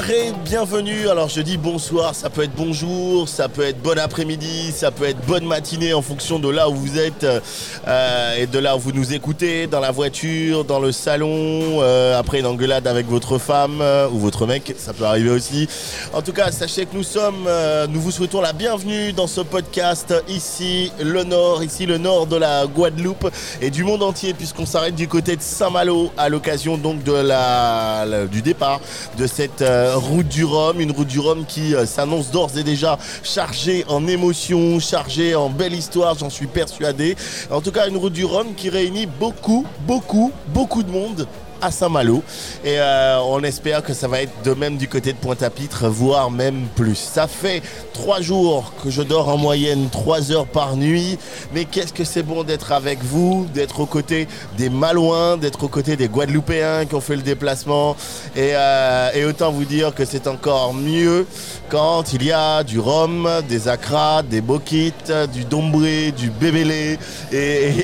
Bonsoir bienvenue. Alors je dis bonsoir, ça peut être bonjour, ça peut être bon après-midi, ça peut être bonne matinée en fonction de là où vous êtes euh, et de là où vous nous écoutez, dans la voiture, dans le salon, euh, après une engueulade avec votre femme euh, ou votre mec, ça peut arriver aussi. En tout cas, sachez que nous sommes, nous vous souhaitons la bienvenue dans ce podcast ici, le nord, ici le nord de la Guadeloupe et du monde entier puisqu'on s'arrête du côté de Saint-Malo à l'occasion donc de la, du départ de cette route du Rhum, une route du Rhum qui euh, s'annonce d'ores et déjà chargée en émotions, chargée en belle histoire, j'en suis persuadé. En tout cas, une route du Rhum qui réunit beaucoup, beaucoup, beaucoup de monde à Saint-Malo. Et euh, on espère que ça va être de même du côté de Pointe-à-Pitre, voire même plus. Ça fait trois jours que je dors en moyenne trois heures par nuit. Mais qu'est-ce que c'est bon d'être avec vous, d'être aux côtés des Malouins, d'être aux côtés des Guadeloupéens qui ont fait le déplacement. Et, euh, autant vous dire que c'est encore mieux quand il y a du rhum, des acras, des boquites, du dombré, du bébélé et,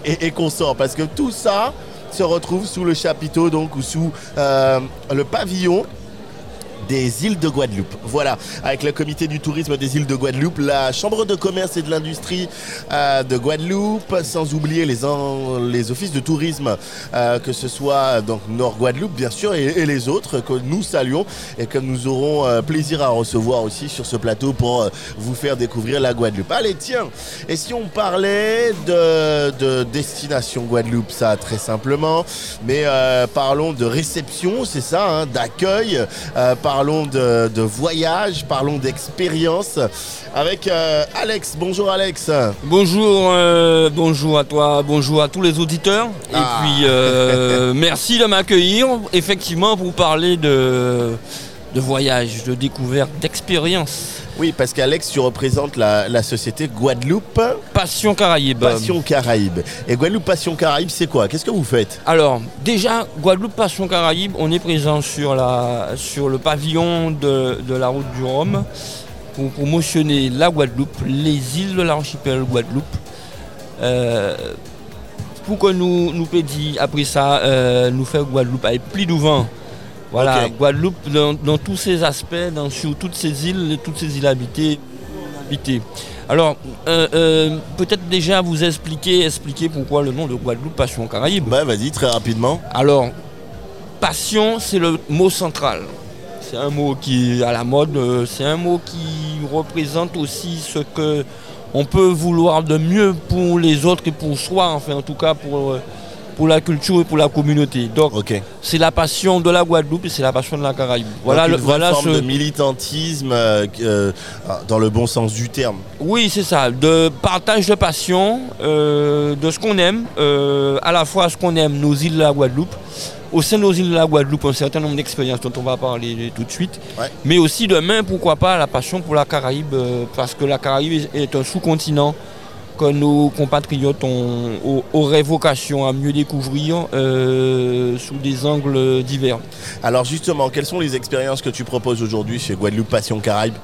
et, et qu'on sort. Parce que tout ça, se retrouve sous le chapiteau donc ou sous euh, le pavillon des îles de Guadeloupe. Voilà, avec le comité du tourisme des îles de Guadeloupe, la chambre de commerce et de l'industrie euh, de Guadeloupe, sans oublier les, les offices de tourisme, euh, que ce soit donc Nord Guadeloupe bien sûr, et, les autres que nous saluons et que nous aurons euh, plaisir à recevoir aussi sur ce plateau pour vous faire découvrir la Guadeloupe. Allez, tiens, et si on parlait de, destination Guadeloupe, ça très simplement, mais parlons de réception, c'est ça, hein, d'accueil, par parlons de, voyage, parlons d'expérience avec euh, Alex. Bonjour Alex. Bonjour, euh, bonjour à toi, bonjour à tous les auditeurs. Et ah. puis euh, merci de m'accueillir, effectivement, pour parler de, de voyage, de découverte, d'expérience. Oui, parce qu'Alex, tu représentes la, société Guadeloupe. Passion Caraïbe. Passion Caraïbe. Et Guadeloupe Passion Caraïbe, c'est quoi? Qu'est-ce que vous faites? Alors, déjà, Guadeloupe Passion Caraïbe, on est présent sur, la, sur le pavillon de, la route du Rhum pour promotionner la Guadeloupe, les îles de l'archipel Guadeloupe. Euh, pour que nous, nous pédions après ça, euh, nous faire Guadeloupe avec plus de voilà, Guadeloupe, dans, tous ses aspects, dans, sur toutes ces îles, toutes ces îles habitées. Alors, euh, euh, peut-être déjà vous expliquer, expliquer pourquoi le nom de Guadeloupe Passion Caraïbe. Bah vas-y, très rapidement. Alors, passion, c'est le mot central. C'est un mot qui est à la mode, euh, c'est un mot qui représente aussi ce que on peut vouloir de mieux pour les autres et pour soi, enfin en tout cas pour pour la culture et pour la communauté. Donc, c'est la passion de la Guadeloupe et c'est la passion de la Caraïbe. Voilà, une voilà forme de militantisme euh, euh, dans le bon sens du terme. Oui, c'est ça, de partage de passion, euh, de ce qu'on aime, à la fois ce qu'on aime, nos îles de la Guadeloupe, au sein de nos îles de la Guadeloupe, un certain nombre d'expériences dont on va parler tout de suite, mais aussi demain, pourquoi pas, la passion pour la Caraïbe, parce que la Caraïbe est un sous-continent que nos compatriotes ont, auraient vocation à mieux découvrir euh, sous des angles divers. Alors justement, quelles sont les expériences que tu proposes aujourd'hui chez Guadeloupe Passion Caraïbe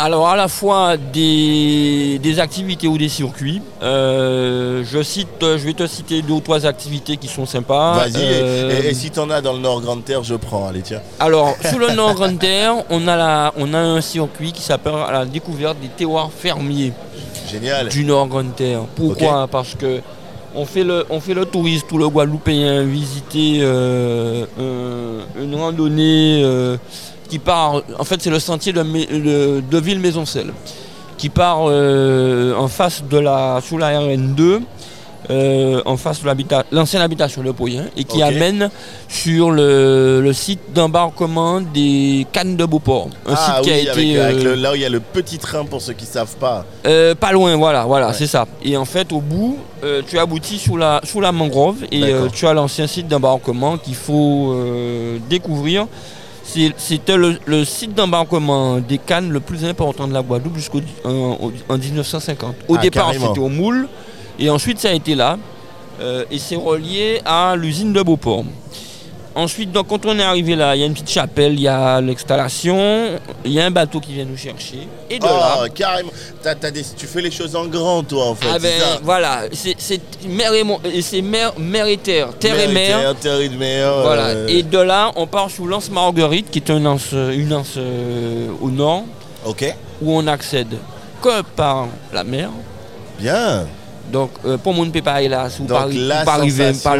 alors à la fois des, activités ou des circuits. Euh, je cite, je vais te citer deux ou trois activités qui sont sympas. Vas-y, et, euh, si tu en as dans le Nord Grande Terre, je prends. Allez, tiens. Alors sur le Nord Grande Terre, on a, la, on a un circuit qui s'appelle la découverte des terroirs fermiers. Génial. du Nord Grande Terre. Pourquoi Parce que on fait, le, on fait le tourisme, tout le Guadeloupéen, visiter euh, une randonnée euh, qui part, en fait c'est le sentier de, de, Ville-Maisoncelle, qui part euh, en face de la, sous la RN2, euh, en face de l'ancienne habitation Le Poyen et qui amène sur le, site d'embarquement des cannes de Beauport. Un ah site qui a été. Euh, là où il y a le petit train pour ceux qui ne savent pas. Euh, pas loin, voilà, voilà, c'est ça. Et en fait, au bout, tu aboutis sous la, sous la mangrove et tu as l'ancien site d'embarquement qu'il faut découvrir. C'était le, site d'embarquement des cannes le plus important de la Guadeloupe jusqu'en en 1950. Au ah, départ, c'était au Moule. Et ensuite, ça a été là. Euh, et c'est relié à l'usine de Beauport. ensuite, donc, quand on est arrivé là, il y a une petite chapelle, il y a l'installation, il y a un bateau qui vient nous chercher. Et de là, Oh, carrément. T'as- t'as des- tu fais les choses en grand, toi, en fait. ah ben, ça voilà, c'est mer et, c'est mer, mer et terre, terre et mer. Terre, terre et de mer. Voilà. euh, Et de là, on part sous l'anse Marguerite, qui est un anse, une anse euh, au nord, Ok, où on accède que par la mer. bien. Donc, euh, pour mon pas là, Donc, pas la pas sensation- par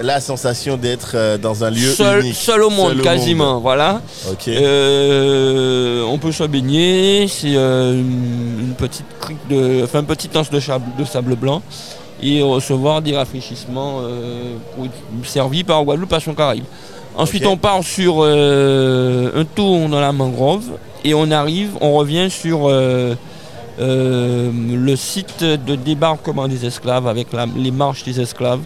la sensation d'être euh, dans un lieu seul, unique. seul au monde, Seul au quasiment. Voilà. Euh, on peut se baigner, c'est une, une petite crique de, enfin, un petit anse de, sable- de sable blanc et recevoir des rafraîchissements servis par Guadeloupe Passion Caraïbe. Ensuite, on part sur un tour dans la mangrove et on arrive, on revient sur euh, le site de débarquement des esclaves avec la- les marches des esclaves.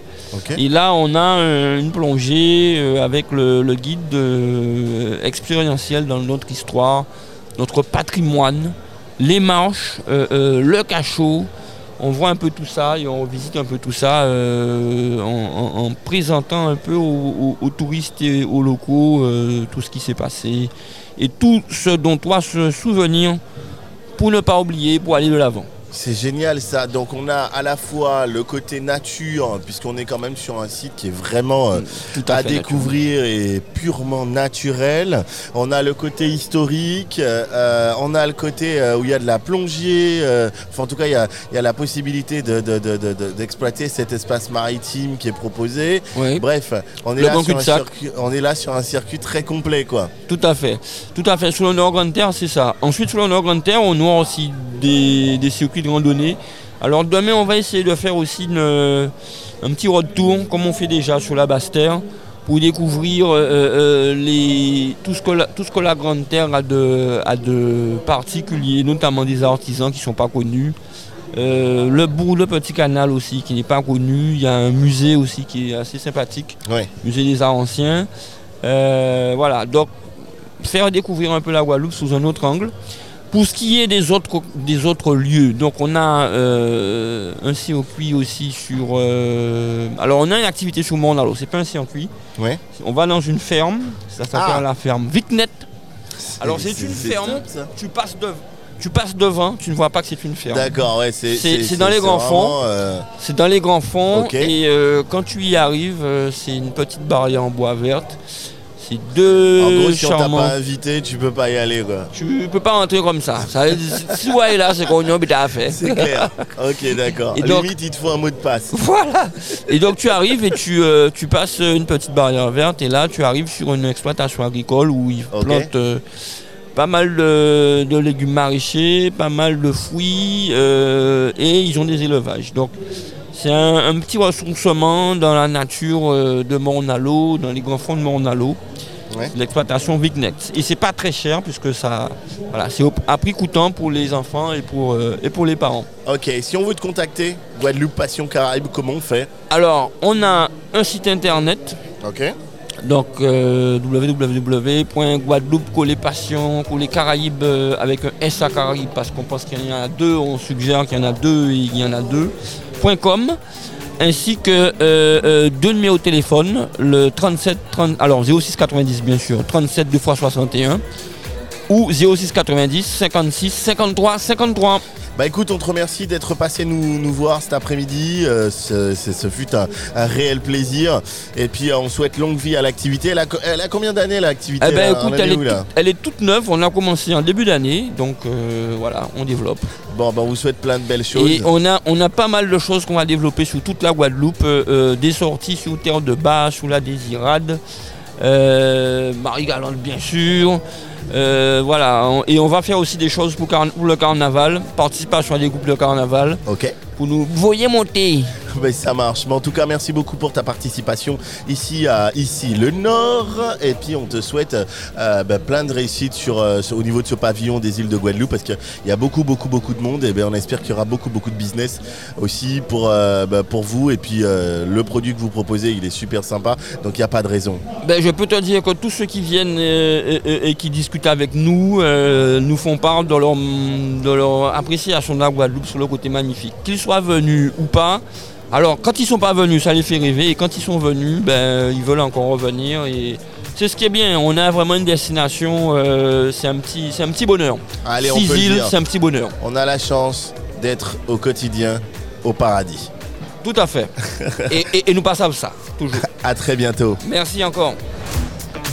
Et là, on a euh, une plongée euh, avec le, le guide euh, expérientiel dans notre histoire, notre patrimoine, les marches, le cachot. On voit un peu tout ça et on visite un peu tout ça en, en- en présentant un peu aux, aux- aux touristes et aux locaux tout ce qui s'est passé et tout ce dont on doit se souvenir pour ne pas oublier, pour aller de l'avant. C'est génial ça. Donc on a à la fois le côté nature, puisqu'on est quand même sur un site qui est vraiment euh, Tout à découvrir et purement naturel. On a le côté historique, euh, on a le côté euh, où il y a de la plongée, euh, enfin en tout cas il y a, il y a la possibilité de- de- de- de- de- d'exploiter cet espace maritime qui est proposé. Oui. Bref, on est, Le là bon sur un circuit, on est là sur un circuit très complet quoi. Tout à fait. Tout à fait. Sur le Nord Grande Terre, c'est ça. Ensuite, sur le Nord Grande Terre, on aura aussi des, des circuits de randonnée. Alors demain, on va essayer de faire aussi une, euh, un petit road tour, comme on fait déjà sur la Basse Terre, pour découvrir euh, euh, les, tout, ce que la, tout ce que la Grande Terre a de, a de particulier, notamment des artisans qui ne sont pas connus. Euh, le bourg, le petit canal aussi, qui n'est pas connu. Il y a un musée aussi qui est assez sympathique Ouais. musée des arts anciens. Euh, voilà, donc faire découvrir un peu la Guadeloupe sous un autre angle. Pour ce qui est des autres, des autres lieux, donc on a euh, un circuit aussi sur... euh, alors on a une activité sur Mornalo, c'est pas un circuit. Ouais. On va dans une ferme, ça s'appelle Ah. la ferme Vicnet. Alors c'est une ferme, top, tu passes, de, tu passes devant, tu ne vois pas que c'est une ferme. D'accord, ouais, c'est C'est- c'est dans les grands vraiment, euh, C'est dans les grands fonds et euh, quand tu y arrives, c'est une petite barrière en bois verte. C'est deux en gros, si charmants. pas invité, tu peux pas y aller quoi. Tu peux pas rentrer comme ça. ça si tu es là, c'est qu'on y a fait. C'est clair. ok, d'accord. Et donc- Limite, il te faut un mot de passe. Voilà. Et donc tu arrives et tu, euh, tu passes une petite barrière verte et là tu arrives sur une exploitation agricole où ils plantent euh, pas mal de, de légumes maraîchers, pas mal de fruits euh, et ils ont des élevages. Donc c'est un, un petit ressourcement dans la nature euh, de Mornalo, dans les grands fonds de Mornalo. Ouais. L'exploitation Vignex. Et c'est pas très cher puisque ça, voilà, c'est à prix coûtant pour les enfants et pour, euh, et pour les parents. Ok, si on veut te contacter, Guadeloupe Passion Caraïbes, comment on fait Alors, on a un site internet Ok. Donc euh, www.guadeloupe collé passion collé Caraïbes euh, avec un S à Caraïbes parce qu'on pense qu'il y en a deux, on suggère qu'il y en a deux et il y en a deux. Point .com ainsi que euh, euh, deux numéros de téléphone, le 37 30, alors 06 90 bien sûr, 37 2 x 61 ou 06 90 56 53 53. Bah écoute, on te remercie d'être passé nous, nous voir cet après-midi. Euh, ce, fut un, un réel plaisir. Et puis euh, on souhaite longue vie à l'activité. Elle a, co- elle a combien d'années l'activité Eh ben écoute, elle est est, où, là toute, elle est toute neuve, on a commencé en début d'année, donc euh, voilà, on développe. Bon, bah on vous souhaite plein de belles choses. Et on a, on a pas mal de choses qu'on va développer sur toute la Guadeloupe, euh, des sorties sur terre de bas, sous la Désirade, euh, Marie-Galante bien sûr. Euh, voilà, on- et on va faire aussi des choses pour le carnaval, participation à des groupes de carnaval, Ok. pour nous voyez monter. Ça marche. Mais en tout cas, merci beaucoup pour ta participation ici à ici le Nord. Et puis on te souhaite euh, ben, plein de réussite sur, euh, au niveau de ce pavillon des îles de Guadeloupe parce qu'il y a beaucoup, beaucoup, beaucoup de monde. Et ben, on espère qu'il y aura beaucoup, beaucoup de business aussi pour, euh, ben, pour vous. Et puis le produit que vous proposez, il est super sympa. Donc il n'y a pas de raison. Ben, je peux te dire que tous ceux qui viennent et, qui discutent avec nous nous font part de leur, de leur appréciation de la Guadeloupe sur le côté magnifique. Qu'ils soient venus ou pas, Alors, quand ils sont pas venus, ça les fait rêver. Et quand ils sont venus, ben, ils veulent encore revenir. Et c'est ce qui est bien. On a vraiment une destination. euh, c'est un petit, c'est un petit bonheur. Allez, on Six peut le îles, dire. c'est un petit bonheur. On a la chance d'être au quotidien au paradis. Tout à fait. et, et- et nous passons ça, toujours. À très bientôt. Merci encore.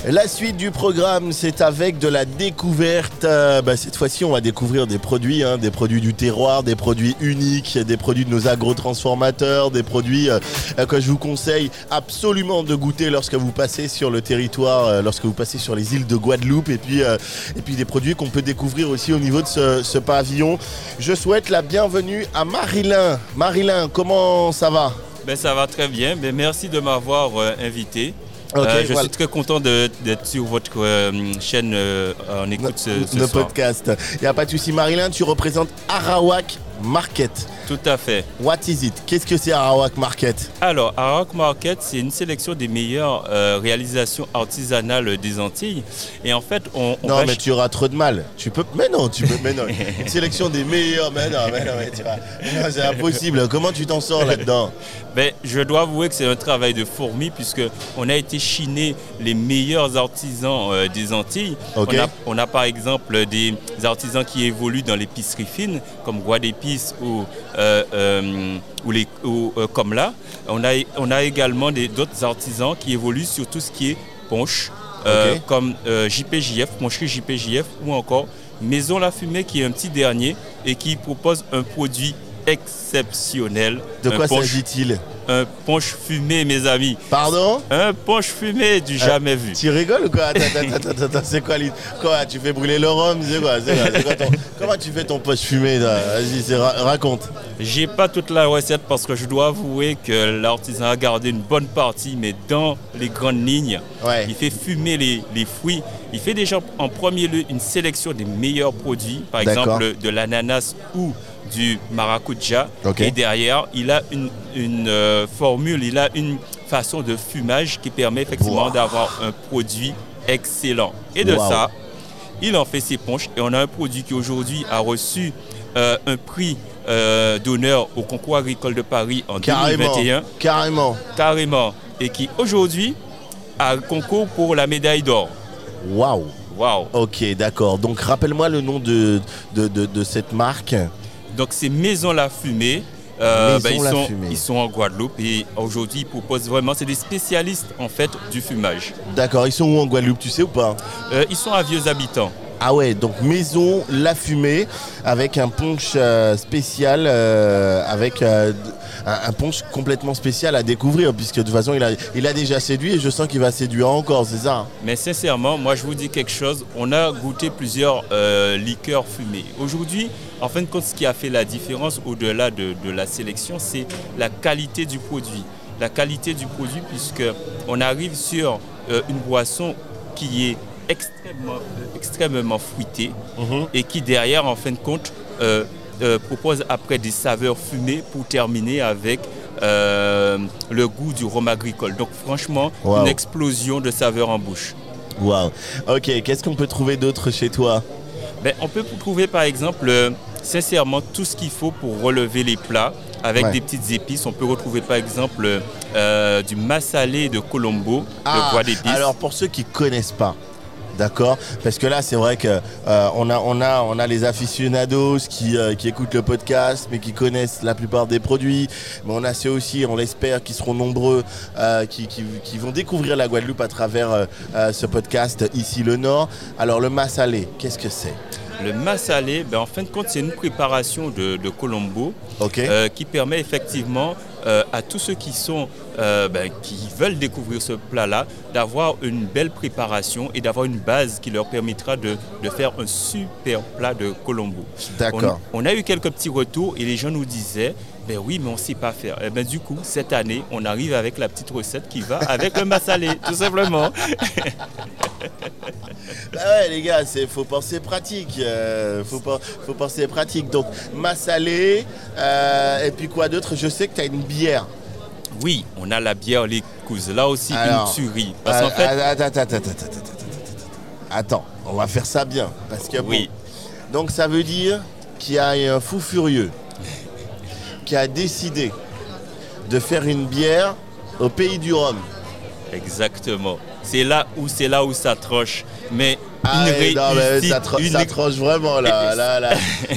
La suite du programme, c'est avec de la découverte. Euh, bah, cette fois-ci, on va découvrir des produits, hein, des produits du terroir, des produits uniques, des produits de nos agrotransformateurs, des produits euh, que je vous conseille absolument de goûter lorsque vous passez sur le territoire, euh, lorsque vous passez sur les îles de Guadeloupe, et puis, des produits qu'on peut découvrir aussi au niveau de ce, pavillon. Je souhaite la bienvenue à Marilyn. Marilyn, comment ça va? Ben, ça va très bien. Ben, merci de m'avoir invité. Euh, je voilà. suis très content d'être sur votre euh, chaîne euh, en écoute ce, ce le soir. podcast. Il n'y a pas de souci. Marilyn, tu représentes Arawak Market. Tout à fait. What is it? Qu'est-ce que c'est Arawak Market Alors, Arak Market, c'est une sélection des meilleures euh, réalisations artisanales des Antilles. Et en fait, on, on Non, mais tu auras trop de mal. Tu peux. Mais non, tu peux. Mais non. Une sélection des meilleurs. Mais non, mais non, mais tu vas. C'est impossible. Comment tu t'en sors là-dedans? Ben, je dois avouer que c'est un travail de fourmi puisque on a été chiner les meilleurs artisans euh, des Antilles. Ok. On, a, on a par exemple des artisans qui évoluent dans l'épicerie fine comme Bois ou, euh, euh, ou, les, ou, euh, comme là. On a, on a également des- d'autres artisans qui évoluent sur tout ce qui est ponche comme JPJF, poncherie JPJF ou encore Maison La Fumée qui est un petit dernier et qui propose un produit exceptionnel. De quoi punch- s'agit-il un punch fumé, mes amis. Pardon Un punch fumé du jamais vu. Tu rigoles ou quoi Attends, attends, attends, attends, c'est quoi Quoi Tu fais brûler le rhum C'est quoi, C'est quoi, C'est quoi ton- Comment tu fais ton poche fumé Vas-y, ra- raconte. J'ai pas toute la recette parce que je dois avouer que l'artisan a gardé une bonne partie, mais dans les grandes lignes, Ouais. il fait fumer les, les fruits. Il fait déjà en premier lieu une sélection des meilleurs produits, par exemple de l'ananas ou du maracuja. Et derrière, il a une, une, euh, formule, il a une façon de fumage qui permet effectivement Wow. d'avoir un produit excellent. Et de Wow. ça, il en fait ses ponches et on a un produit qui aujourd'hui a reçu euh, un prix euh, d'honneur au concours agricole de Paris en Carrément. 2021, Carrément. carrément, et qui aujourd'hui a un concours pour la médaille d'or. Waouh. Waouh Ok, d'accord. Donc rappelle-moi le nom de, de, de- de cette marque. Donc c'est Maison La Fumée. Euh, Maison ils, La sont, Fumée. ils sont en Guadeloupe et aujourd'hui ils proposent vraiment, c'est des spécialistes en fait du fumage. D'accord, ils sont où en Guadeloupe, tu sais ou pas? Euh, ils sont à Vieux Habitants. Ah ouais, donc maison la fumée avec un punch euh, spécial, euh, avec euh, un, un punch complètement spécial à découvrir puisque de toute façon il a, déjà séduit et je sens qu'il va séduire encore, c'est ça Mais sincèrement, moi je vous dis quelque chose, on a goûté plusieurs liqueurs fumées. Aujourd'hui, en fin de compte, ce qui a fait la différence au-delà de, de la sélection, c'est la qualité du produit. La qualité du produit puisque on arrive sur une boisson qui est extrêmement, euh, extrêmement fruitée et qui derrière, en fin de compte, euh, euh, propose après des saveurs fumées pour terminer avec euh, le goût du rhum agricole. Donc franchement, Wow. une explosion de saveurs en bouche. Waouh. Ok, qu'est-ce qu'on peut trouver d'autre chez toi? Ben, on peut trouver par exemple, euh, sincèrement, tout ce qu'il faut pour relever les plats avec Ouais. des petites épices. On peut retrouver par exemple euh, du massalé de Colombo, de bois d'épices. Ah, alors pour ceux qui connaissent pas, d'accord Parce que là, c'est vrai que euh, on a, on a, on a les aficionados qui, euh, qui écoutent le podcast, mais qui connaissent la plupart des produits. Mais on a ceux aussi, on l'espère, qui seront nombreux, euh, qui, qui- qui vont découvrir la Guadeloupe à travers ce podcast ici le Nord. Alors le massalé, qu'est-ce que c'est? Le massalé, ben, en fin de compte, c'est une préparation de, de Colombo qui permet effectivement à tous ceux qui sont euh, ben, qui veulent découvrir ce plat-là d'avoir une belle préparation et d'avoir une base qui leur permettra de, de faire un super plat de Colombo. D'accord. On, on a eu quelques petits retours et les gens nous disaient ben oui, mais on ne sait pas faire. Et ben du coup, cette année, on arrive avec la petite recette qui va avec le massalé, tout simplement. Bah ouais les gars, c'est faut penser pratique. euh, faut, faut penser pratique. Donc massalé, euh, et puis quoi d'autre? Je sais que tu as une bière. Oui, on a la bière les cousses. Là aussi, Alors, une tuerie. Parce qu'en fait, Attends, on va faire ça bien. Parce que bon, oui, Donc ça veut dire qu'il y a un fou furieux qui a décidé de faire une bière au pays du rhum. Exactement. C'est là où c'est là où ça troche. Mais Ah une non, mais ça, tro- une ça ex- troche vraiment là, là, là.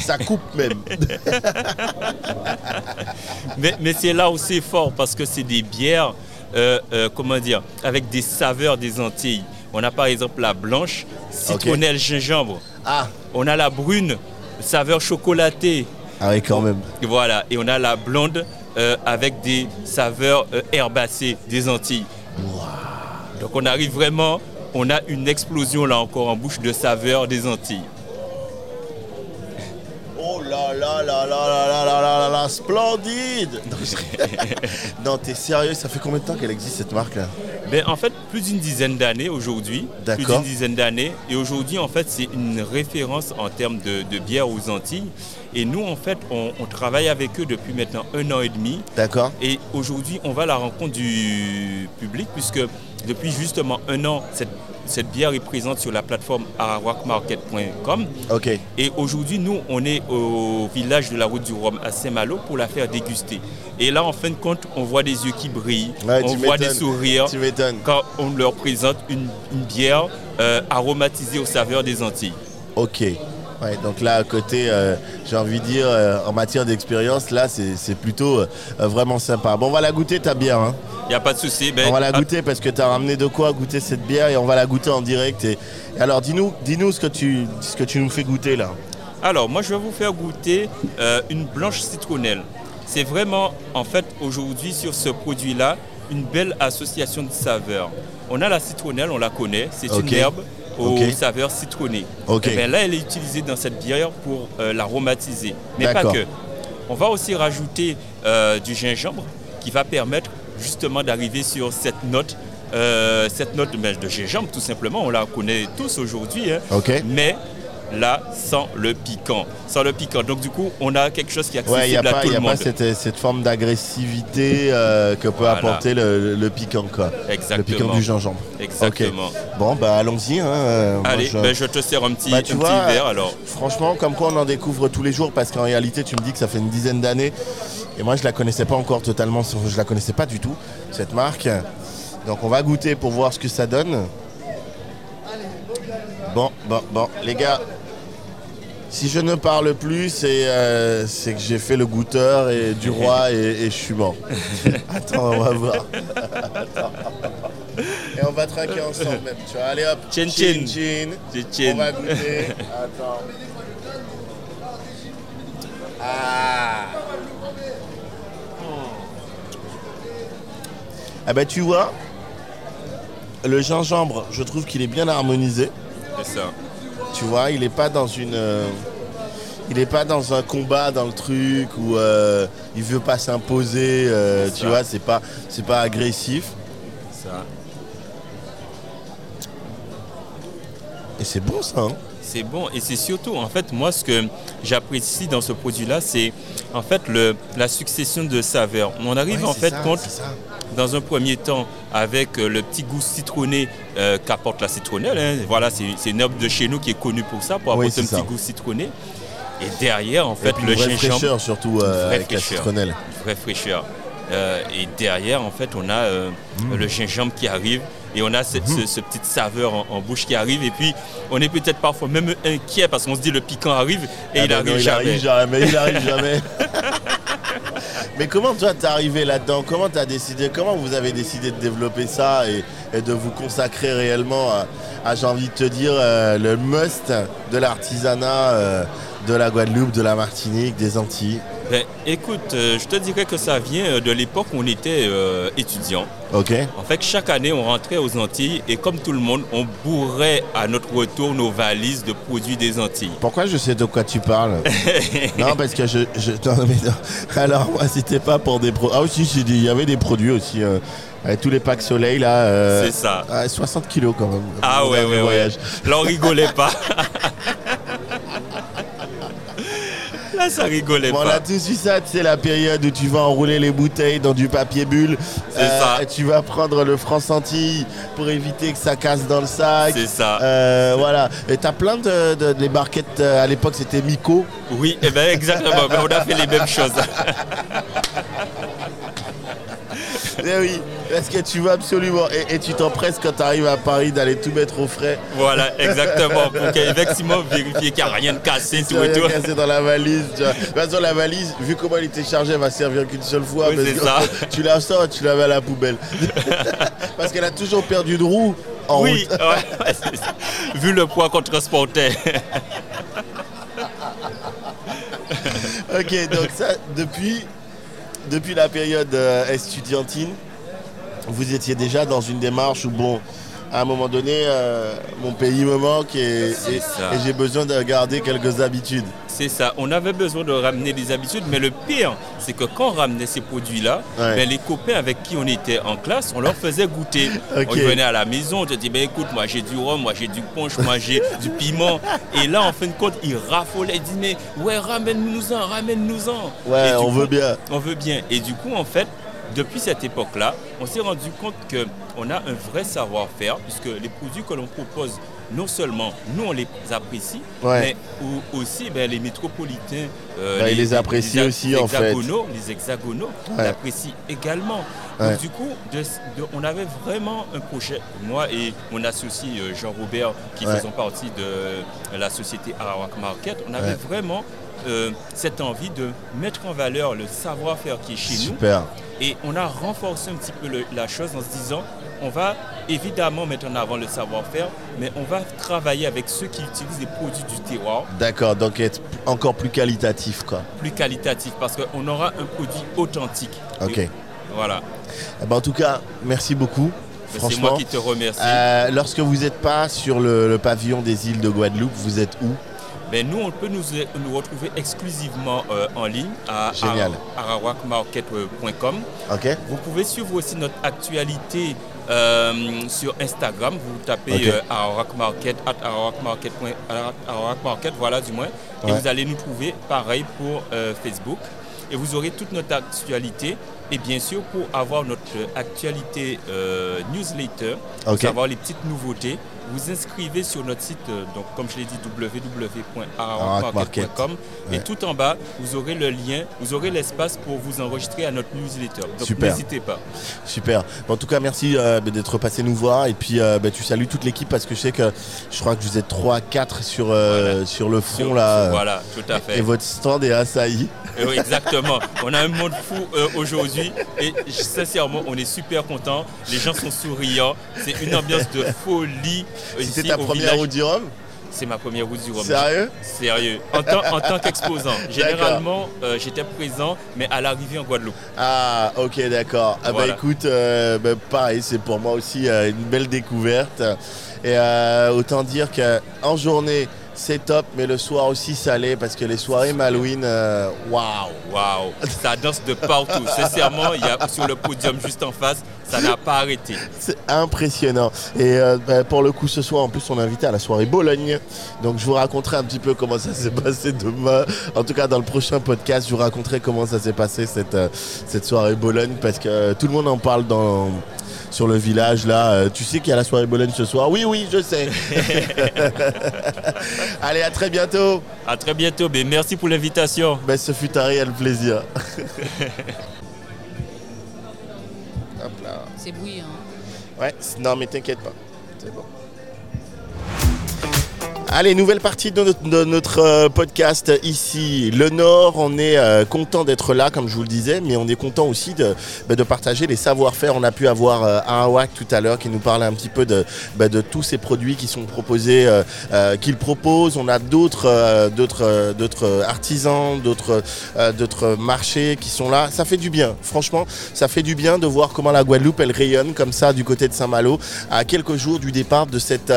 ça coupe même. Mais, mais c'est là où c'est fort parce que c'est des bières, euh, euh, comment dire, avec des saveurs des Antilles. On a par exemple la blanche, citronnelle gingembre. Ah, On a la brune, saveur chocolatée. ah oui quand même. Voilà. Et on a la blonde euh, avec des saveurs herbacées des Antilles. Donc on arrive vraiment, on a une explosion là encore en bouche de saveurs des Antilles. Oh là là là là là là là là là là, splendide Non, t'es sérieux Ça fait combien de temps qu'elle existe cette marque là Ben, en fait, plus d'une dizaine d'années aujourd'hui. Plus D'accord. d'une dizaine d'années. Et aujourd'hui, en fait, c'est une référence en termes de, de bière aux Antilles. Et nous, en fait, on, on travaille avec eux depuis maintenant un an et demi. D'accord Et aujourd'hui, on va à la rencontre du public, puisque depuis justement un an, cette, cette bière est présente sur la plateforme arawakmarket.com. Ok. Et aujourd'hui, nous, on est au village de la route du Rhum à Saint-Malo pour la faire déguster. Et là, en fin de compte, on voit des yeux qui brillent, Ouais, on voit des sourires Tu quand on leur présente une, une bière euh, aromatisée aux saveurs des Antilles. Ok. Ouais, donc là, à côté, euh, j'ai envie de dire, euh, en matière d'expérience, là, c'est plutôt euh, vraiment sympa. Bon, on va la goûter ta bière. Hein. Il n'y a pas de souci. ben, On va la goûter parce que tu as ramené de quoi goûter cette bière et on va la goûter en direct. Et, alors, dis-nous dis-nous ce, que tu- ce que tu nous fais goûter là. Alors, moi, je vais vous faire goûter une blanche citronnelle. C'est vraiment, en fait, aujourd'hui, sur ce produit-là, une belle association de saveurs. On a la citronnelle, on la connaît, c'est une herbe aux Ok. saveurs citronnées. Eh ben là, elle est utilisée dans cette bière pour euh, l'aromatiser. Mais pas que. On va aussi rajouter euh, du gingembre qui va permettre justement d'arriver sur cette note. euh, cette note ben, de gingembre, tout simplement, on la connaît tous aujourd'hui. hein. Mais là, sans le piquant. Sans le piquant. Donc, du coup, on a quelque chose qui est Ouais, il n'y a accessible à pas, tout y a le pas monde. cette, cette forme d'agressivité euh, que peut Voilà. apporter le, le piquant, quoi. Le Exactement. piquant du gingembre. Exactement. Bon, bah allons-y. hein, euh, moi, Allez, je- ben, je te sers un petit, Bah, tu un vois, petit verre alors. Franchement, comme quoi on en découvre tous les jours parce qu'en réalité, tu me dis que ça fait une dizaine d'années et moi je la connaissais pas encore totalement, je la connaissais pas du tout cette marque. Donc on va goûter pour voir ce que ça donne. Bon, bon, bon, les gars, si je ne parle plus, c'est euh, c'est que j'ai fait le goûteur et du roi et, et je suis mort. Attends, on va voir. Attends. Et on va traquer ensemble même. Tu vois, allez hop. Chin, chin. chin. Chin, chin. On va goûter. Attends. Ah. Ah bah tu vois, le gingembre, je trouve qu'il est bien harmonisé. C'est ça. Tu vois, il n'est pas dans une. euh, il n'est pas dans un combat dans le truc où euh, il veut pas s'imposer. euh, tu ça. vois, c'est pas, c'est pas agressif. ça. Et c'est bon ça. hein. C'est bon et c'est surtout en fait moi ce que j'apprécie dans ce produit-là c'est en fait le, la succession de saveurs. On arrive Ouais, en fait ça, compte c'est ça. Dans un premier temps avec euh, le petit goût citronné euh, qu'apporte la citronnelle. hein. Voilà, c'est une herbe de chez nous qui est connue pour ça, pour Oui, apporter un petit goût citronné. Et derrière en fait le une vraie gingembre, fraîcheur surtout euh, vraie avec la fraîcheur. citronnelle. vraie fraîcheur. Euh, et derrière, en fait, on a euh, Mm. le gingembre qui arrive et on a cette ce, ce petite saveur en, en bouche qui arrive. Et puis, on est peut-être parfois même inquiet parce qu'on se dit le piquant arrive et Ah il ben arrive non, il jamais. arrive jamais. Il arrive jamais. Mais comment toi t'es arrivé là-dedans? Comment t'as décidé? Comment vous avez décidé de développer ça et, de vous consacrer réellement à, à, j'ai envie de te dire, euh, le must de l'artisanat euh, de la Guadeloupe, de la Martinique, des Antilles? Ben, écoute, euh, je te dirais que ça vient euh, de l'époque où on était euh, étudiant. Ok. En fait, chaque année, on rentrait aux Antilles et comme tout le monde, on bourrait à notre retour nos valises de produits des Antilles. Pourquoi je sais de quoi tu parles? Non, parce que je. je non, mais non. Alors, moi, c'était pas pour des produits. Ah, aussi, j'ai dit, il y avait des produits aussi. euh, avec tous les packs soleil, là. C'est ça. ah, 60 kilos quand même. Ah ouais, ouais, ouais. voyage. Là, on rigolait pas. Là, ça rigolait Bon, on a tous eu ça, tu sais, la période où tu vas enrouler les bouteilles dans du papier bulle. C'est ça. et Tu vas prendre le franc Antilles pour éviter que ça casse dans le sac. C'est ça. Euh, voilà. Et t'as plein de, de- les barquettes, euh, à l'époque, c'était Miko. Oui, eh ben exactement. Ben, on a fait les mêmes choses. Eh oui, parce que tu veux absolument. Et, tu t'empresses quand tu arrives à Paris d'aller tout mettre au frais. Voilà, exactement. Pour qu'effectivement vérifier qu'il n'y a rien de cassé, tout et tout. Rien cassé dans la valise. Tu vois. De toute façon, la valise, vu comment elle était chargée, elle va servir qu'une seule fois. Oui, c'est ça. Tu la sors, tu la mets à la poubelle. parce qu'elle a toujours perdu de roue. En oui, ouais, vu le poids qu'on transportait. ok, donc ça, depuis, depuis la période euh, estudiantine, vous étiez déjà dans une démarche où, bon, à un moment donné, euh, mon pays me manque et, j'ai besoin de garder quelques habitudes. C'est ça, on avait besoin de ramener des habitudes, mais le pire, c'est que quand on ramenait ces produits-là, ben, les copains avec qui on était en classe, on leur faisait goûter. On venait à la maison, on te dit, ben, écoute, moi j'ai du rhum, moi j'ai du punch, moi j'ai du piment. Et là, en fin de compte, ils raffolaient, ils disaient, mais ouais, ramène-nous-en, ramène-nous-en. Ouais, on veut bien. On veut bien. Et du coup, en fait, depuis cette époque-là, on s'est rendu compte qu'on a un vrai savoir-faire, puisque les produits que l'on propose, non seulement nous on les apprécie, mais aussi ben, les métropolitains, euh, ben, ils les, apprécient aussi en fait. Les hexagonaux l'apprécient également. Donc, du coup, on avait vraiment un projet, moi et mon associé euh, Jean-Robert, qui faisons partie de la société Arawak Market, on avait vraiment euh, cette envie de mettre en valeur le savoir-faire qui est chez Super. nous. Et on a renforcé un petit peu la chose en se disant, on va évidemment mettre en avant le savoir-faire, mais on va travailler avec ceux qui utilisent les produits du terroir. D'accord, donc être encore plus qualitatif quoi. Plus qualitatif parce qu'on aura un produit authentique. Ok. voilà. Eh ben, en tout cas, merci beaucoup. C'est moi qui te remercie. Euh, lorsque vous n'êtes pas sur le pavillon des îles de Guadeloupe, vous êtes où? Ben, nous, on peut nous, nous retrouver exclusivement euh, en ligne à arawakmarket.com. Vous pouvez suivre aussi notre actualité euh, sur Instagram. Vous tapez okay. Euh, arawakmarket, arawakmarket, voilà du moins. Et vous allez nous trouver pareil pour Facebook. Et vous aurez toute notre actualité. Et bien sûr, pour avoir notre actualité newsletter, pour savoir les petites nouveautés, vous inscrivez sur notre site, euh, donc comme je l'ai dit, www.arawakmarket.com et tout en bas, vous aurez le lien, vous aurez l'espace pour vous enregistrer à notre newsletter. Donc n'hésitez pas. Super. en tout cas, merci euh, d'être passé nous voir et puis euh, bah, tu salues toute l'équipe parce que je sais que je crois que vous êtes 3 4 sur, sur le front là. Voilà, tout à fait. Et votre stand est assailli. Oui, exactement. on a un monde fou aujourd'hui et sincèrement, on est super content. Les gens sont souriants. C'est une ambiance de folie c'est ta première route du Rhum c'est ma première route du Rhum. Sérieux Sérieux. En tant, en tant qu'exposant. Généralement, euh, j'étais présent, mais à l'arrivée en Guadeloupe. Ah, ok, d'accord. Ah, bah écoute, euh, bah, pareil, c'est pour moi aussi euh, une belle découverte. Et autant dire qu'en journée, c'est top, mais le soir aussi salé parce que les soirées Malouine, waouh! Waouh! Ça danse de partout. Sincèrement, il y a sur le podium juste en face, ça n'a pas arrêté. C'est impressionnant. Et euh, bah, pour le coup, ce soir, en plus, on est invité à la soirée Bologne. Donc, je vous raconterai un petit peu comment ça s'est passé demain. En tout cas, dans le prochain podcast, je vous raconterai comment ça s'est passé cette, euh, cette soirée Bologne parce que tout le monde en parle dans sur le village là. Euh, tu sais qu'il y a la soirée Bologne ce soir? Oui, oui, je sais. Allez, à très bientôt. À très bientôt. Mais merci pour l'invitation. Ben, ce fut un réel plaisir. C'est bouillant. Ouais, non, mais t'inquiète pas. C'est bon. Allez, nouvelle partie de notre, euh, podcast ici. Le Nord, on est euh, content d'être là, comme je vous le disais, mais on est content aussi de, bah, partager les savoir-faire. On a pu avoir euh, Arawak tout à l'heure qui nous parlait un petit peu de, bah, de tous ces produits qui sont proposés, qu'il propose. On a d'autres artisans, d'autres d'autres marchés qui sont là. Ça fait du bien, franchement, ça fait du bien de voir comment la Guadeloupe, elle rayonne comme ça du côté de Saint-Malo, à quelques jours du départ de cette